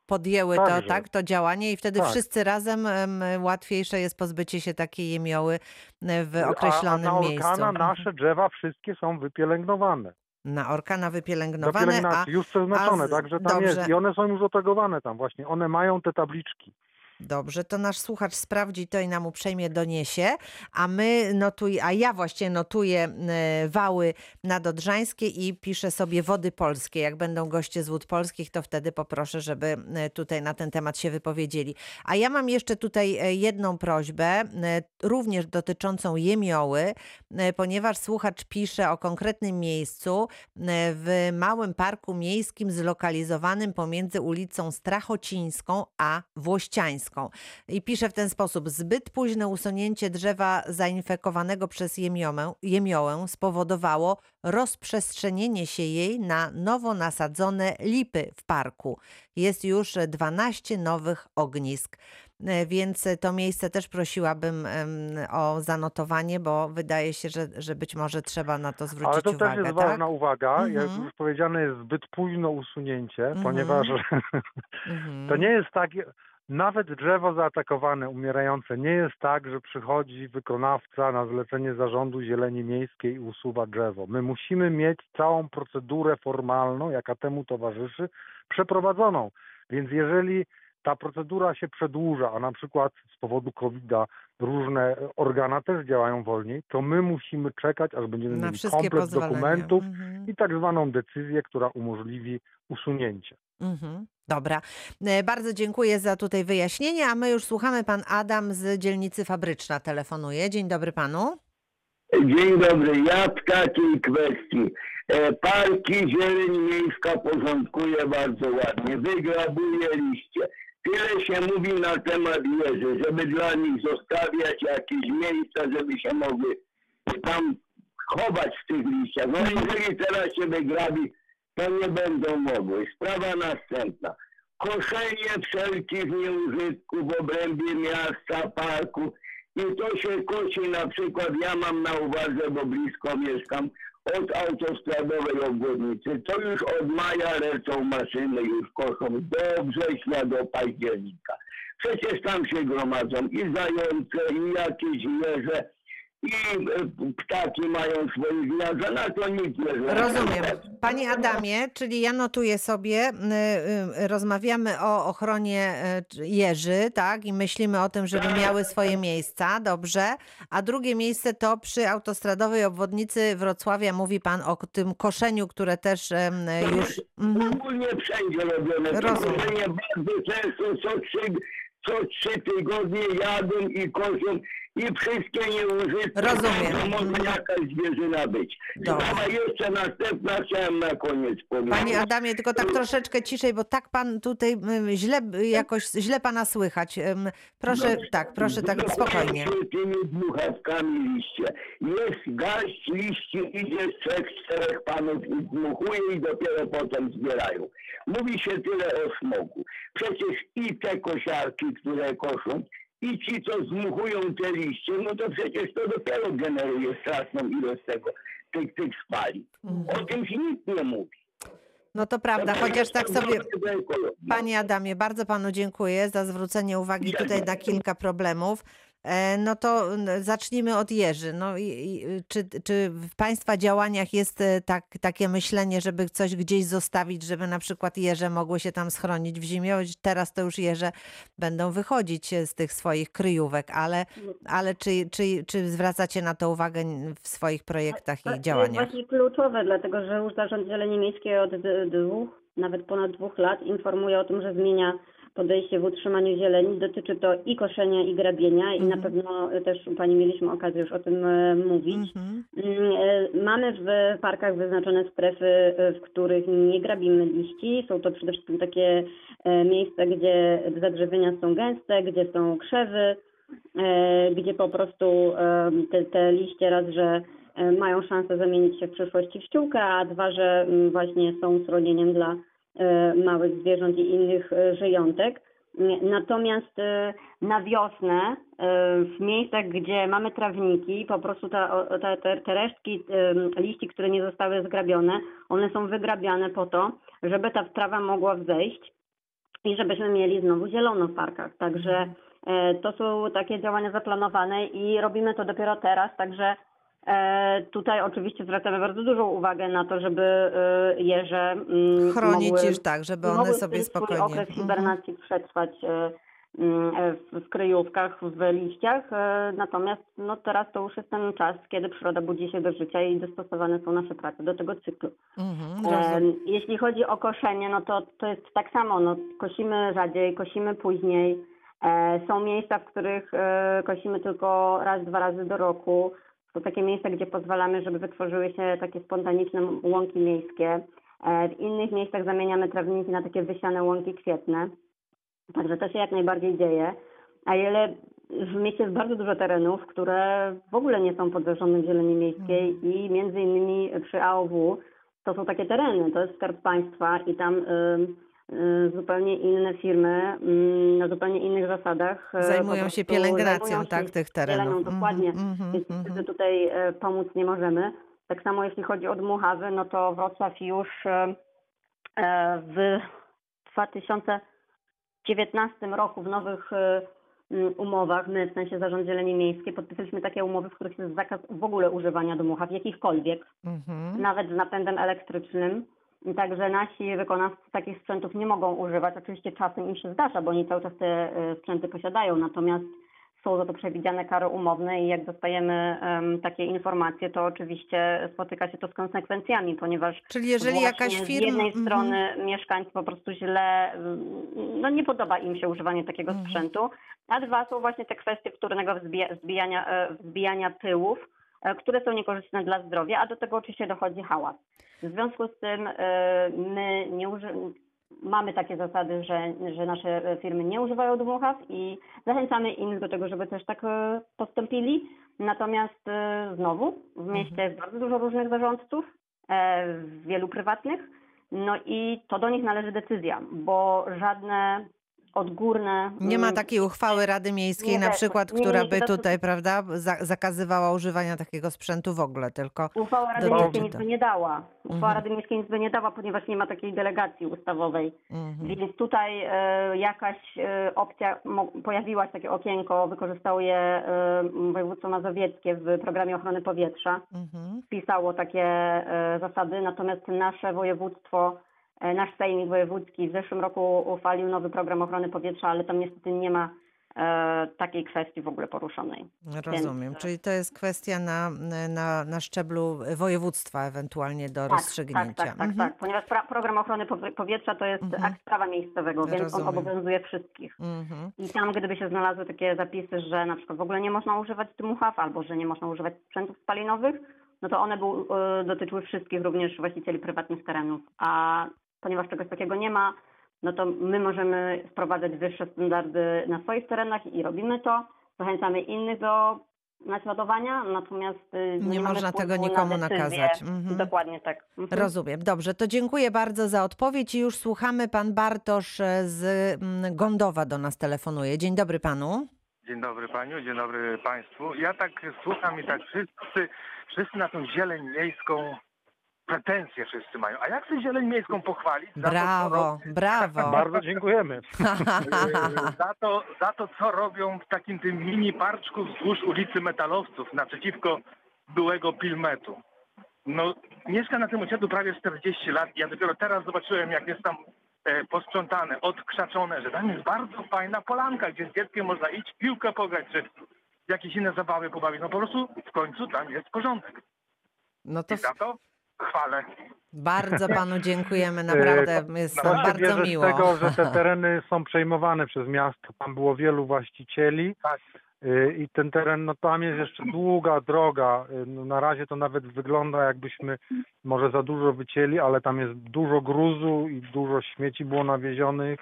Speaker 1: podjęły to,
Speaker 4: Także.
Speaker 1: tak, to działanie i wtedy
Speaker 4: Tak.
Speaker 1: wszyscy razem em, łatwiejsze jest pozbycie się takiej jemioły w określonym
Speaker 4: a, a na
Speaker 1: miejscu.
Speaker 4: Orkana
Speaker 1: Mhm.
Speaker 4: nasze drzewa wszystkie są wypielęgnowane.
Speaker 1: Na orkana wypielęgnowane, a
Speaker 4: już przeznaczone,
Speaker 1: a z-
Speaker 4: także tam
Speaker 1: dobrze.
Speaker 4: jest. I one są już otagowane tam właśnie. One mają te tabliczki.
Speaker 1: Dobrze, to nasz słuchacz sprawdzi to i nam uprzejmie doniesie, a my notuj, a ja właśnie notuję wały nadodrzańskie i piszę sobie wody polskie. Jak będą goście z wód polskich, to wtedy poproszę, żeby tutaj na ten temat się wypowiedzieli. A ja mam jeszcze tutaj e, jedną prośbę, również dotyczącą jemioły, ponieważ słuchacz pisze o konkretnym miejscu w małym parku miejskim zlokalizowanym pomiędzy ulicą Strachocińską a Włościańską. I pisze w ten sposób: Zbyt późne usunięcie drzewa zainfekowanego przez jemiołę, jemiołę spowodowało rozprzestrzenienie się jej na nowo nasadzone lipy w parku. Jest już 12 nowych ognisk. E, Więc to miejsce też prosiłabym o zanotowanie, bo wydaje się, że, że być może trzeba na to zwrócić
Speaker 4: Ale to
Speaker 1: uwagę.
Speaker 4: też jest
Speaker 1: tak?
Speaker 4: ważna uwaga. Jak
Speaker 1: Mhm.
Speaker 4: już powiedziane jest zbyt późno usunięcie,
Speaker 1: Mhm.
Speaker 4: ponieważ
Speaker 1: Mhm.
Speaker 4: to nie jest tak, nawet drzewo zaatakowane, umierające, nie jest tak, że przychodzi wykonawca na zlecenie zarządu zieleni miejskiej i usuwa drzewo. My musimy mieć całą procedurę formalną, jaka temu towarzyszy, przeprowadzoną. Więc jeżeli ta procedura się przedłuża, a na przykład z powodu COVID-a różne organa też działają wolniej, to my musimy czekać, aż będziemy
Speaker 1: Na
Speaker 4: mieli komplet dokumentów
Speaker 1: Mhm.
Speaker 4: i tak zwaną decyzję, która umożliwi usunięcie.
Speaker 1: Mhm. Dobra. E, Bardzo dziękuję za tutaj wyjaśnienie, a my już słuchamy. Pan Adam z dzielnicy Fabryczna telefonuje. Dzień dobry panu.
Speaker 10: Dzień dobry. Ja w takiej kwestii. E, Parki zieleń miejska porządkuje bardzo ładnie. Wygrabuje liście. Tyle się mówi na temat jeży, żeby dla nich zostawiać jakieś miejsca, żeby się mogły tam chować w tych liściach. No jeżeli teraz się wygrabi, to nie będą mogły. Sprawa następna. Koszenie wszelkich nieużytków w obrębie miasta, parku. I to się kosi na przykład, ja mam na uwadze, bo blisko mieszkam, od autostradowej obwodnicy. To już od maja lecą maszyny, już koszą do września, do października. Przecież tam się gromadzą i zające, i jakieś jeże, i e, ptaki mają swoje gniazda, na to nikt nie zwraca
Speaker 1: Rozumiem.
Speaker 10: uwagi.
Speaker 1: Panie Adamie, czyli ja notuję sobie, y, y, rozmawiamy o ochronie y, jeży, tak? I myślimy o tym, żeby miały swoje miejsca, dobrze. A drugie miejsce to przy autostradowej obwodnicy Wrocławia mówi pan o tym koszeniu, które też em, już... Mhm.
Speaker 10: Ogólnie wszędzie robione.
Speaker 1: Rozumiem.
Speaker 10: koszenie bardzo często co trzy, co trzy tygodnie jadą i koszą i wszystkie nieużytki.
Speaker 1: Rozumiem.
Speaker 10: To może jakaś zwierzyna być.
Speaker 1: Dobrze.
Speaker 10: Sprawa jeszcze następna chciałem na koniec powiedzieć.
Speaker 1: Panie Adamie, tylko tak troszeczkę ciszej, bo tak pan tutaj źle, jakoś źle pana słychać. Proszę, tak, proszę tak spokojnie.
Speaker 10: Się tymi dmuchawkami liście. Jest garść liści, idzie z trzech, czterech panów i dmuchuje i dopiero potem zbierają. Mówi się tyle o smogu. Przecież i te kosiarki, które koszą, i ci, co zmuchują te liście, no to przecież to dopiero generuje straszną ilość tego, tych, tych spali. O tym się nikt nie mówi.
Speaker 1: No to prawda, chociaż tak sobie... Panie Adamie, bardzo panu dziękuję za zwrócenie uwagi tutaj na kilka problemów. E, No to zacznijmy od jeży. No i, i czy, czy w państwa działaniach jest e, tak, takie myślenie, żeby coś gdzieś zostawić, żeby na przykład jeże mogły się tam schronić w zimie? Choć Teraz to już jeże będą wychodzić e, z tych swoich kryjówek, ale, ale czy, czy, czy zwracacie na to uwagę w swoich projektach
Speaker 7: To
Speaker 1: i
Speaker 7: jest
Speaker 1: działaniach?
Speaker 7: właśnie kluczowe, dlatego że już Zarząd Zieleni Miejskiej od dwóch, nawet ponad dwóch lat informuje o tym, że zmienia podejście w utrzymaniu zieleni. Dotyczy to i koszenia, i grabienia i na pewno też u Pani mieliśmy okazję już o tym e, mówić.
Speaker 1: Mhm.
Speaker 7: Mm, e, Mamy w parkach wyznaczone strefy, e, w których nie grabimy liści. Są to przede wszystkim takie miejsca, gdzie zadrzewienia są gęste, gdzie są krzewy, gdzie po prostu te, te liście raz, że mają szansę zamienić się w przyszłości w ściółkę, a dwa, że mm, właśnie są schronieniem dla małych zwierząt i innych e, żyjątek. Natomiast e, na wiosnę e, w miejscach, gdzie mamy trawniki, po prostu ta, o- te, te, resztki liści, które nie zostały zgrabione, one są wygrabiane po to, żeby ta trawa mogła wzejść i żebyśmy mieli znowu zielono w parkach. Także e, to są takie działania zaplanowane i robimy to dopiero teraz, także e, tutaj oczywiście zwracamy bardzo dużą uwagę na to, żeby e, jeże mm,
Speaker 1: Chronić
Speaker 7: mogły,
Speaker 1: już tak, żeby one sobie spokojnie...
Speaker 7: okres
Speaker 1: Mhm.
Speaker 7: hibernacji przetrwać e, mm, e, w, kryjówkach, w liściach. e, Natomiast no, teraz to już jest ten czas, kiedy przyroda budzi się do życia i dostosowane są nasze prace do tego cyklu.
Speaker 1: Mhm,
Speaker 7: E. Jeśli chodzi o koszenie, no to to jest tak samo. No, kosimy rzadziej, kosimy później. E, Są miejsca, w których e, kosimy tylko raz, dwa razy do roku. To takie miejsca, gdzie pozwalamy, żeby wytworzyły się takie spontaniczne łąki miejskie. E, W innych miejscach zamieniamy trawniki na takie wysiane łąki kwietne. Także to się jak najbardziej dzieje. A ile w mieście jest bardzo dużo terenów, które w ogóle nie są pod zarządem zieleni miejskiej i między innymi przy AOW to są takie tereny, to jest skarb państwa i tam y, zupełnie inne firmy y, na zupełnie innych zasadach. y,
Speaker 1: Zajmują się pielęgnacją,
Speaker 7: zajmują się
Speaker 1: tak, tych terenów.
Speaker 7: zielenią,
Speaker 1: Mhm,
Speaker 7: dokładnie.
Speaker 1: mhm,
Speaker 7: Więc
Speaker 1: mhm.
Speaker 7: niestety tutaj e, pomóc nie możemy. Tak samo jeśli chodzi o Dmuchawy, no to Wrocław już e, e, w 2019 roku w nowych e, umowach, my w sensie Zarząd Zieleni Miejskiej, podpisaliśmy takie umowy, w których jest zakaz w ogóle używania Dmuchaw, jakichkolwiek,
Speaker 1: Mhm.
Speaker 7: nawet z napędem elektrycznym. Także nasi wykonawcy takich sprzętów nie mogą używać. Oczywiście czasem im się zdarza, bo oni cały czas te e, sprzęty posiadają, natomiast są za to przewidziane kary umowne i jak dostajemy em, takie informacje, to oczywiście spotyka się to z konsekwencjami, ponieważ
Speaker 1: Czyli jeżeli jakaś
Speaker 7: z
Speaker 1: firma...
Speaker 7: jednej
Speaker 1: mhm.
Speaker 7: strony mieszkańcy po prostu źle, mm, no nie podoba im się używanie takiego
Speaker 1: Mhm.
Speaker 7: sprzętu, a dwa są właśnie te kwestie wtórnego wzbija, wzbijania, e, wzbijania pyłów, e, które są niekorzystne dla zdrowia, a do tego oczywiście dochodzi hałas. W związku z tym e, my nie mamy takie zasady, że, że nasze firmy nie używają dmuchaw i zachęcamy innych do tego, żeby też tak e, postąpili. Natomiast e, znowu w mieście jest bardzo dużo różnych zarządców, wielu prywatnych, no i to do nich należy decyzja, bo żadne odgórne...
Speaker 1: Nie ma
Speaker 7: mm,
Speaker 1: takiej uchwały Rady Miejskiej
Speaker 7: nie
Speaker 1: na przykład,
Speaker 7: Nie, nie,
Speaker 1: która by tutaj, prawda, za zakazywała używania takiego sprzętu w ogóle, tylko
Speaker 7: Uchwała Rady
Speaker 1: dotyczy
Speaker 7: Miejskiej nic by nie dała. Uchwała
Speaker 1: Mhm.
Speaker 7: Rady Miejskiej nic by nie dała, ponieważ nie ma takiej delegacji ustawowej.
Speaker 1: Mhm.
Speaker 7: Więc tutaj e, jakaś e, opcja, pojawiła się takie okienko, wykorzystało je e, województwo mazowieckie w programie ochrony powietrza.
Speaker 1: Mhm.
Speaker 7: Wpisało takie e, zasady, natomiast nasze województwo, nasz sejmik wojewódzki w zeszłym roku uchwalił nowy program ochrony powietrza, ale tam niestety nie ma e, takiej kwestii w ogóle poruszonej.
Speaker 1: Rozumiem.
Speaker 7: Więc, e,
Speaker 1: Czyli to jest kwestia na, na, na szczeblu województwa ewentualnie do
Speaker 7: Tak,
Speaker 1: rozstrzygnięcia.
Speaker 7: Tak, tak, tak,
Speaker 1: Mhm.
Speaker 7: tak. Ponieważ pra- program ochrony powie- powietrza to jest
Speaker 1: Mhm.
Speaker 7: akt prawa miejscowego, więc
Speaker 1: Rozumiem.
Speaker 7: on obowiązuje wszystkich.
Speaker 1: Mhm.
Speaker 7: I tam, gdyby się znalazły takie zapisy, że na przykład w ogóle nie można używać dmuchaw albo że nie można używać sprzętów spalinowych, no to one był, y, dotyczyły wszystkich, również właścicieli prywatnych terenów. A ponieważ czegoś takiego nie ma, no to my możemy wprowadzać wyższe standardy na swoich terenach i robimy to. Zachęcamy innych do naśladowania, natomiast y,
Speaker 1: Nie
Speaker 7: mamy
Speaker 1: można tego nikomu
Speaker 7: na
Speaker 1: nakazać. Mhm.
Speaker 7: Dokładnie tak. Mhm.
Speaker 1: Rozumiem. Dobrze, to dziękuję bardzo za odpowiedź i już słuchamy. Pan Bartosz e, z mm, Gondowa do nas telefonuje. Dzień dobry panu.
Speaker 11: Dzień dobry paniu, dzień dobry państwu. Ja tak słucham i tak wszyscy, wszyscy na tą zieleń miejską pretensje wszyscy mają. A jak chcę zieleń miejską pochwalić? Za to,
Speaker 1: Brawo,
Speaker 11: robią-
Speaker 1: brawo.
Speaker 4: Bardzo dziękujemy.
Speaker 11: Za, to, za to, co robią w takim tym mini parczku wzdłuż ulicy Metalowców naprzeciwko byłego Pilmetu. No, mieszkam na tym osiedlu prawie 40 lat i ja dopiero teraz zobaczyłem, jak jest tam e, posprzątane, odkrzaczone, że tam jest bardzo fajna polanka, gdzie z dzieckiem można iść, w piłkę pograć, czy jakieś inne zabawy pobawić. No po prostu w końcu tam jest porządek.
Speaker 1: No to
Speaker 11: I za to chwalę.
Speaker 1: bardzo panu dziękujemy. Naprawdę jest
Speaker 11: To
Speaker 1: bardzo
Speaker 4: bierze z
Speaker 1: miło.
Speaker 4: tego, że te tereny są przejmowane przez miasto. Tam było wielu właścicieli
Speaker 11: Tak.
Speaker 4: y, i ten teren, no tam jest jeszcze długa droga. Y, No, na razie to nawet wygląda jakbyśmy może za dużo wycięli, ale tam jest dużo gruzu i dużo śmieci było nawiezionych.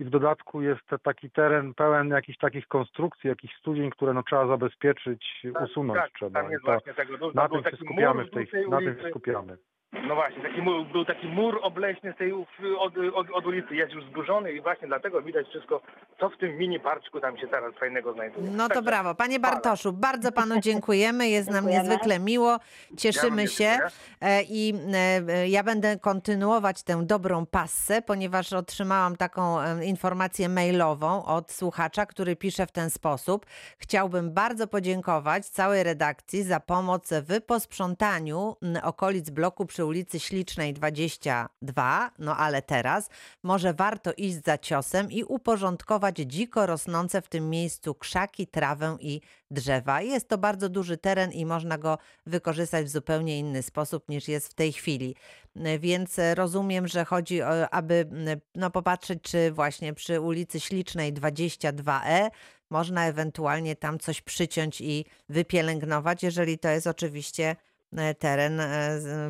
Speaker 4: I w dodatku jest taki teren pełen jakichś takich konstrukcji, jakichś studień, które no, trzeba zabezpieczyć, usunąć
Speaker 11: tak,
Speaker 4: trzeba.
Speaker 11: Tam
Speaker 4: I
Speaker 11: jest
Speaker 4: to,
Speaker 11: właśnie tego dużo.
Speaker 4: na tym się skupiamy w tej na tym się skupiamy.
Speaker 11: No właśnie, taki mur, był taki mur obleśny z tej, od, od, od ulicy, jest już zburzony i właśnie dlatego widać wszystko, co w tym mini parczku tam się teraz fajnego znajduje.
Speaker 1: No to
Speaker 11: Także
Speaker 1: brawo. Panie Bartoszu, bardzo panu dziękujemy. Jest nam
Speaker 7: Dziękujemy.
Speaker 1: niezwykle miło. Cieszymy
Speaker 11: Ja
Speaker 1: się. E, I e, ja będę kontynuować tę dobrą passę, ponieważ otrzymałam taką e, informację mailową od słuchacza, który pisze w ten sposób. Chciałbym bardzo podziękować całej redakcji za pomoc w posprzątaniu okolic bloku przy ulicy Ślicznej 22. No ale teraz może warto iść za ciosem i uporządkować dziko rosnące w tym miejscu krzaki, trawę i drzewa. Jest to bardzo duży teren i można go wykorzystać w zupełnie inny sposób niż jest w tej chwili. Więc rozumiem, że chodzi o, aby no, popatrzeć, czy właśnie przy ulicy Ślicznej 22E można ewentualnie tam coś przyciąć i wypielęgnować, jeżeli to jest oczywiście teren e,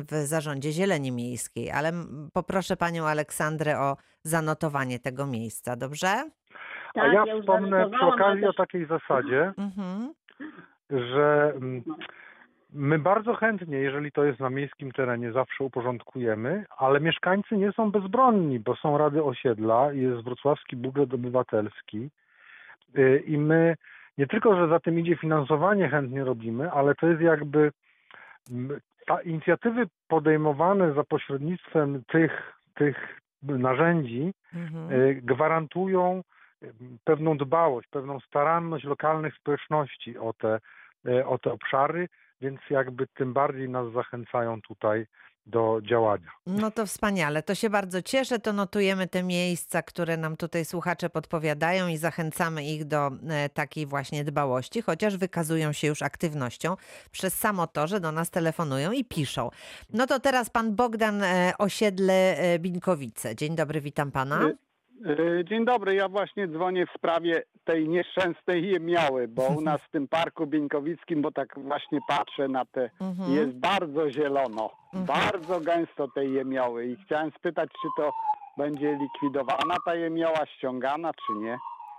Speaker 1: w zarządzie Zieleni Miejskiej, ale poproszę panią Aleksandrę o zanotowanie tego miejsca, dobrze?
Speaker 4: A
Speaker 7: Tak,
Speaker 4: ja
Speaker 7: ja już
Speaker 4: wspomnę przy okazji o takiej zasadzie,
Speaker 1: Mhm.
Speaker 4: że my bardzo chętnie, jeżeli to jest na miejskim terenie, zawsze uporządkujemy, ale mieszkańcy nie są bezbronni, bo są rady osiedla, jest wrocławski budżet obywatelski y, i my nie tylko, że za tym idzie finansowanie chętnie robimy, ale to jest jakby ta inicjatywy podejmowane za pośrednictwem tych, tych narzędzi
Speaker 1: Mhm.
Speaker 4: y, gwarantują y, pewną dbałość, pewną staranność lokalnych społeczności o te, y, o te obszary, więc jakby tym bardziej nas zachęcają tutaj do działania.
Speaker 1: No to wspaniale, to się bardzo cieszę. To notujemy te miejsca, które nam tutaj słuchacze podpowiadają i zachęcamy ich do e, takiej właśnie dbałości, chociaż wykazują się już aktywnością przez samo to, że do nas telefonują i piszą. No to teraz pan Bogdan e, Osiedle e, Binkowice. Dzień dobry, witam pana.
Speaker 12: E, Dzień dobry, ja właśnie dzwonię w sprawie tej nieszczęsnej jemiały, bo u nas w tym parku Bieńkowickim, bo tak właśnie patrzę na te,
Speaker 1: Mhm.
Speaker 12: jest bardzo zielono, bardzo gęsto tej jemioły i chciałem spytać, czy to będzie likwidowana ta jemioła, ściągana, czy nie?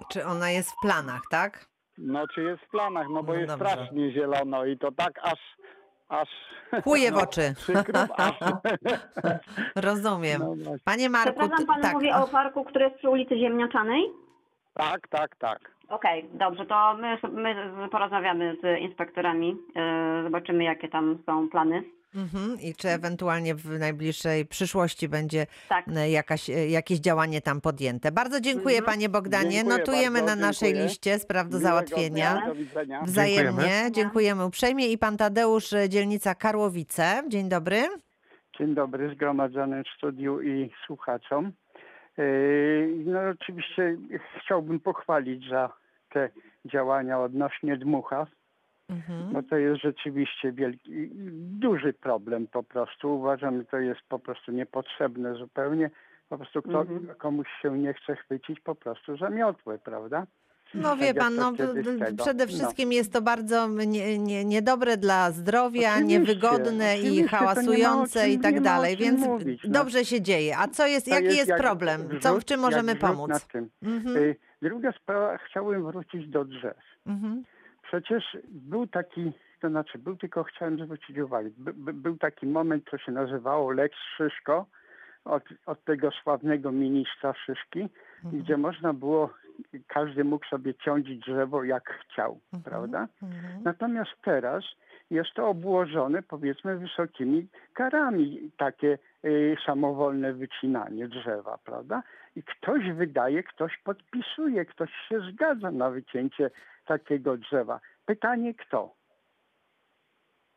Speaker 1: Czy ona jest w planach, tak?
Speaker 12: No, czy jest w planach, no bo
Speaker 1: No
Speaker 12: jest
Speaker 1: dobrze.
Speaker 12: strasznie zielono i to tak aż, aż...
Speaker 1: Kłuje w
Speaker 12: no,
Speaker 1: oczy.
Speaker 12: Przykro, aż...
Speaker 1: Rozumiem.
Speaker 12: No.
Speaker 1: Panie Marku,
Speaker 7: Przepraszam, pan
Speaker 1: tak.
Speaker 7: mówi o parku, który jest przy ulicy Ziemniaczanej?
Speaker 12: Tak, tak, tak.
Speaker 7: Okej, dobrze, to my, my porozmawiamy z inspektorami, e, zobaczymy jakie tam są plany.
Speaker 1: Mhm. I czy ewentualnie w najbliższej przyszłości będzie
Speaker 7: Tak.
Speaker 1: e, jakaś, e, jakieś działanie tam podjęte. Bardzo dziękuję
Speaker 7: Mhm.
Speaker 1: panie Bogdanie.
Speaker 12: Dziękuję
Speaker 1: Notujemy
Speaker 12: bardzo,
Speaker 1: na naszej
Speaker 12: dziękuję.
Speaker 1: liście spraw do załatwienia.
Speaker 12: dnia, Do.
Speaker 1: Wzajemnie.
Speaker 4: Dziękujemy.
Speaker 1: Dziękujemy uprzejmie. I pan Tadeusz, e, dzielnica Karłowice. Dzień dobry.
Speaker 13: Dzień dobry zgromadzonym w studiu i słuchaczom. No oczywiście chciałbym pochwalić za te działania odnośnie dmucha,
Speaker 1: Mhm.
Speaker 13: bo to jest rzeczywiście wielki, duży problem po prostu. Uważam, że to jest po prostu niepotrzebne zupełnie. Po prostu kto,
Speaker 7: Mhm.
Speaker 13: komuś się nie chce chwycić po prostu za miotłę, prawda?
Speaker 1: No
Speaker 13: Tak
Speaker 1: wie pan, no, przede
Speaker 13: No.
Speaker 1: wszystkim jest to bardzo nie, nie, niedobre dla zdrowia,
Speaker 13: Oczywiście,
Speaker 1: niewygodne i
Speaker 13: oczywiście, o
Speaker 1: hałasujące i tak dalej, więc
Speaker 13: mówić, no.
Speaker 1: dobrze się dzieje. A co jest,
Speaker 13: To
Speaker 1: jaki jest,
Speaker 13: jak
Speaker 1: problem? Co, w
Speaker 13: wrzut-
Speaker 1: czym możemy
Speaker 13: wrzut
Speaker 1: pomóc? Mhm.
Speaker 13: Yy, Druga sprawa, chciałem wrócić do drzew.
Speaker 1: Mhm.
Speaker 13: Przecież był taki, to znaczy był tylko chciałem zwrócić uwagę, by, by, był taki moment, co się nazywało Lex Szyszko, od, od tego sławnego ministra Szyszki,
Speaker 1: Mhm.
Speaker 13: gdzie można było, każdy mógł sobie ciąć drzewo jak chciał, prawda?
Speaker 1: Mhm.
Speaker 13: Natomiast teraz jest to obłożone powiedzmy wysokimi karami, takie y, samowolne wycinanie drzewa, prawda? I ktoś wydaje, ktoś podpisuje, ktoś się zgadza na wycięcie takiego drzewa. Pytanie kto?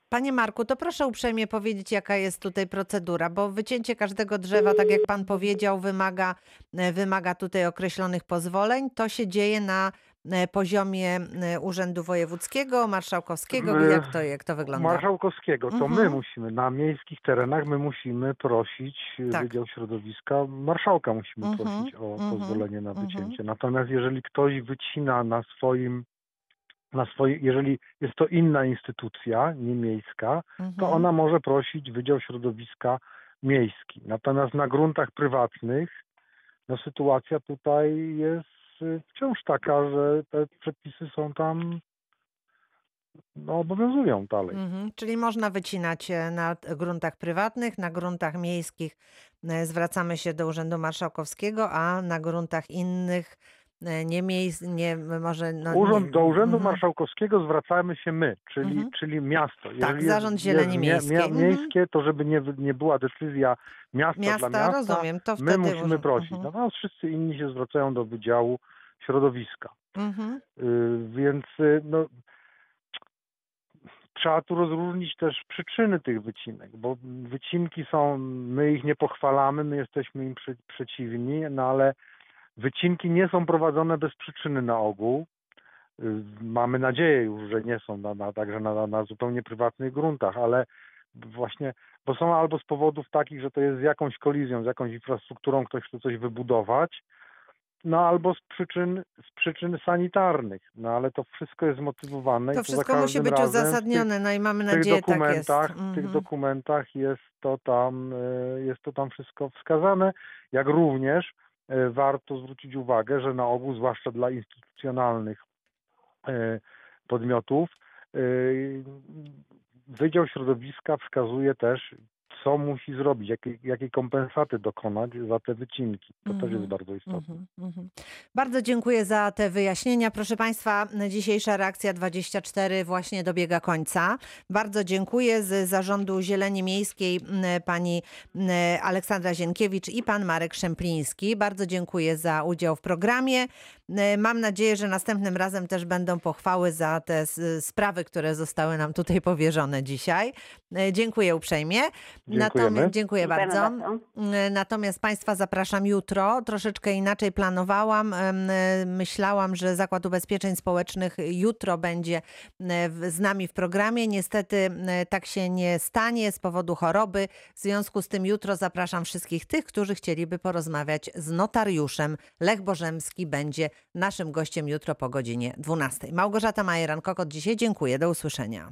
Speaker 1: Panie Marku, to proszę uprzejmie powiedzieć, jaka jest tutaj procedura, bo wycięcie każdego drzewa, tak jak pan powiedział, wymaga, e, wymaga tutaj określonych pozwoleń. To się dzieje na poziomie e, Urzędu Wojewódzkiego, Marszałkowskiego. Jak to, jak to wygląda?
Speaker 4: Marszałkowskiego, to my
Speaker 1: Mhm.
Speaker 4: musimy, na miejskich terenach my musimy prosić
Speaker 1: Tak.
Speaker 4: Wydział Środowiska, marszałka musimy
Speaker 1: Mhm,
Speaker 4: prosić o
Speaker 1: mhm,
Speaker 4: pozwolenie na
Speaker 1: mhm.
Speaker 4: wycięcie. Natomiast jeżeli ktoś wycina na swoim, na swoim, jeżeli jest to inna instytucja, nie miejska, to
Speaker 1: Mhm.
Speaker 4: ona może prosić Wydział Środowiska Miejski. Natomiast na gruntach prywatnych, no sytuacja tutaj jest wciąż taka, że te przepisy są tam, no obowiązują dalej.
Speaker 1: Mhm, czyli można wycinać e, na gruntach prywatnych, na gruntach miejskich e, zwracamy się do Urzędu Marszałkowskiego, a na gruntach innych nie miejsc, nie może... No,
Speaker 4: Urząd,
Speaker 1: nie,
Speaker 4: do Urzędu
Speaker 1: mhm.
Speaker 4: Marszałkowskiego zwracamy się my, czyli,
Speaker 1: Mhm.
Speaker 4: czyli miasto.
Speaker 1: Tak, Zarząd Zieleni Miejskiej. Mhm.
Speaker 4: miejskie, to żeby nie, nie była decyzja miasta,
Speaker 1: Miasta,
Speaker 4: dla miasta,
Speaker 1: rozumiem, to
Speaker 4: my
Speaker 1: wtedy
Speaker 4: musimy
Speaker 1: urząd-
Speaker 4: prosić.
Speaker 1: mhm.
Speaker 4: Natomiast wszyscy inni się zwracają do Wydziału Środowiska.
Speaker 1: Mhm.
Speaker 4: Y, Więc y, no, trzeba tu rozróżnić też przyczyny tych wycinek, bo wycinki są, my ich nie pochwalamy, my jesteśmy im przy, przeciwni, no ale wycinki nie są prowadzone bez przyczyny na ogół. Y, Mamy nadzieję już, że nie są na, na, także na, na, zupełnie prywatnych gruntach, ale właśnie, bo są albo z powodów takich, że to jest z jakąś kolizją, z jakąś infrastrukturą, ktoś chce coś wybudować, no albo z przyczyn, z przyczyn sanitarnych. No ale to wszystko jest zmotywowane. i
Speaker 1: To
Speaker 4: za
Speaker 1: wszystko musi być
Speaker 4: w tych-
Speaker 1: uzasadnione, no i mamy
Speaker 4: w tych
Speaker 1: nadzieję, tak jest.
Speaker 4: dokumentach, w tych
Speaker 1: Mhm.
Speaker 4: dokumentach jest to tam, e, jest to tam wszystko wskazane, jak również warto zwrócić uwagę, że na ogół, zwłaszcza dla instytucjonalnych e, podmiotów, e, Wydział Środowiska wskazuje też, co musi zrobić, jakiej, jakiej kompensaty dokonać za te wycinki. To też jest bardzo istotne.
Speaker 1: Mhm, mhm. Bardzo dziękuję za te wyjaśnienia. Proszę Państwa, dzisiejsza reakcja 24 właśnie dobiega końca. Bardzo dziękuję z Zarządu Zieleni Miejskiej pani Aleksandra Zienkiewicz i pan Marek Szempliński. Bardzo dziękuję za udział w programie. Mam nadzieję, że następnym razem też będą pochwały za te sprawy, które zostały nam tutaj powierzone dzisiaj. Dziękuję uprzejmie.
Speaker 4: Dziękujemy.
Speaker 1: Natomiast, dziękuję bardzo.
Speaker 7: bardzo.
Speaker 1: Mm, Natomiast Państwa zapraszam jutro. Troszeczkę inaczej planowałam. Myślałam, że Zakład Ubezpieczeń Społecznych jutro będzie w- z nami w programie. Niestety e, tak się nie stanie z powodu choroby. W związku z tym jutro zapraszam wszystkich tych, którzy chcieliby porozmawiać z notariuszem. Lech Bożemski będzie naszym gościem jutro po godzinie 12. Małgorzata Majeran-Kokot dzisiaj dziękuję. Do usłyszenia.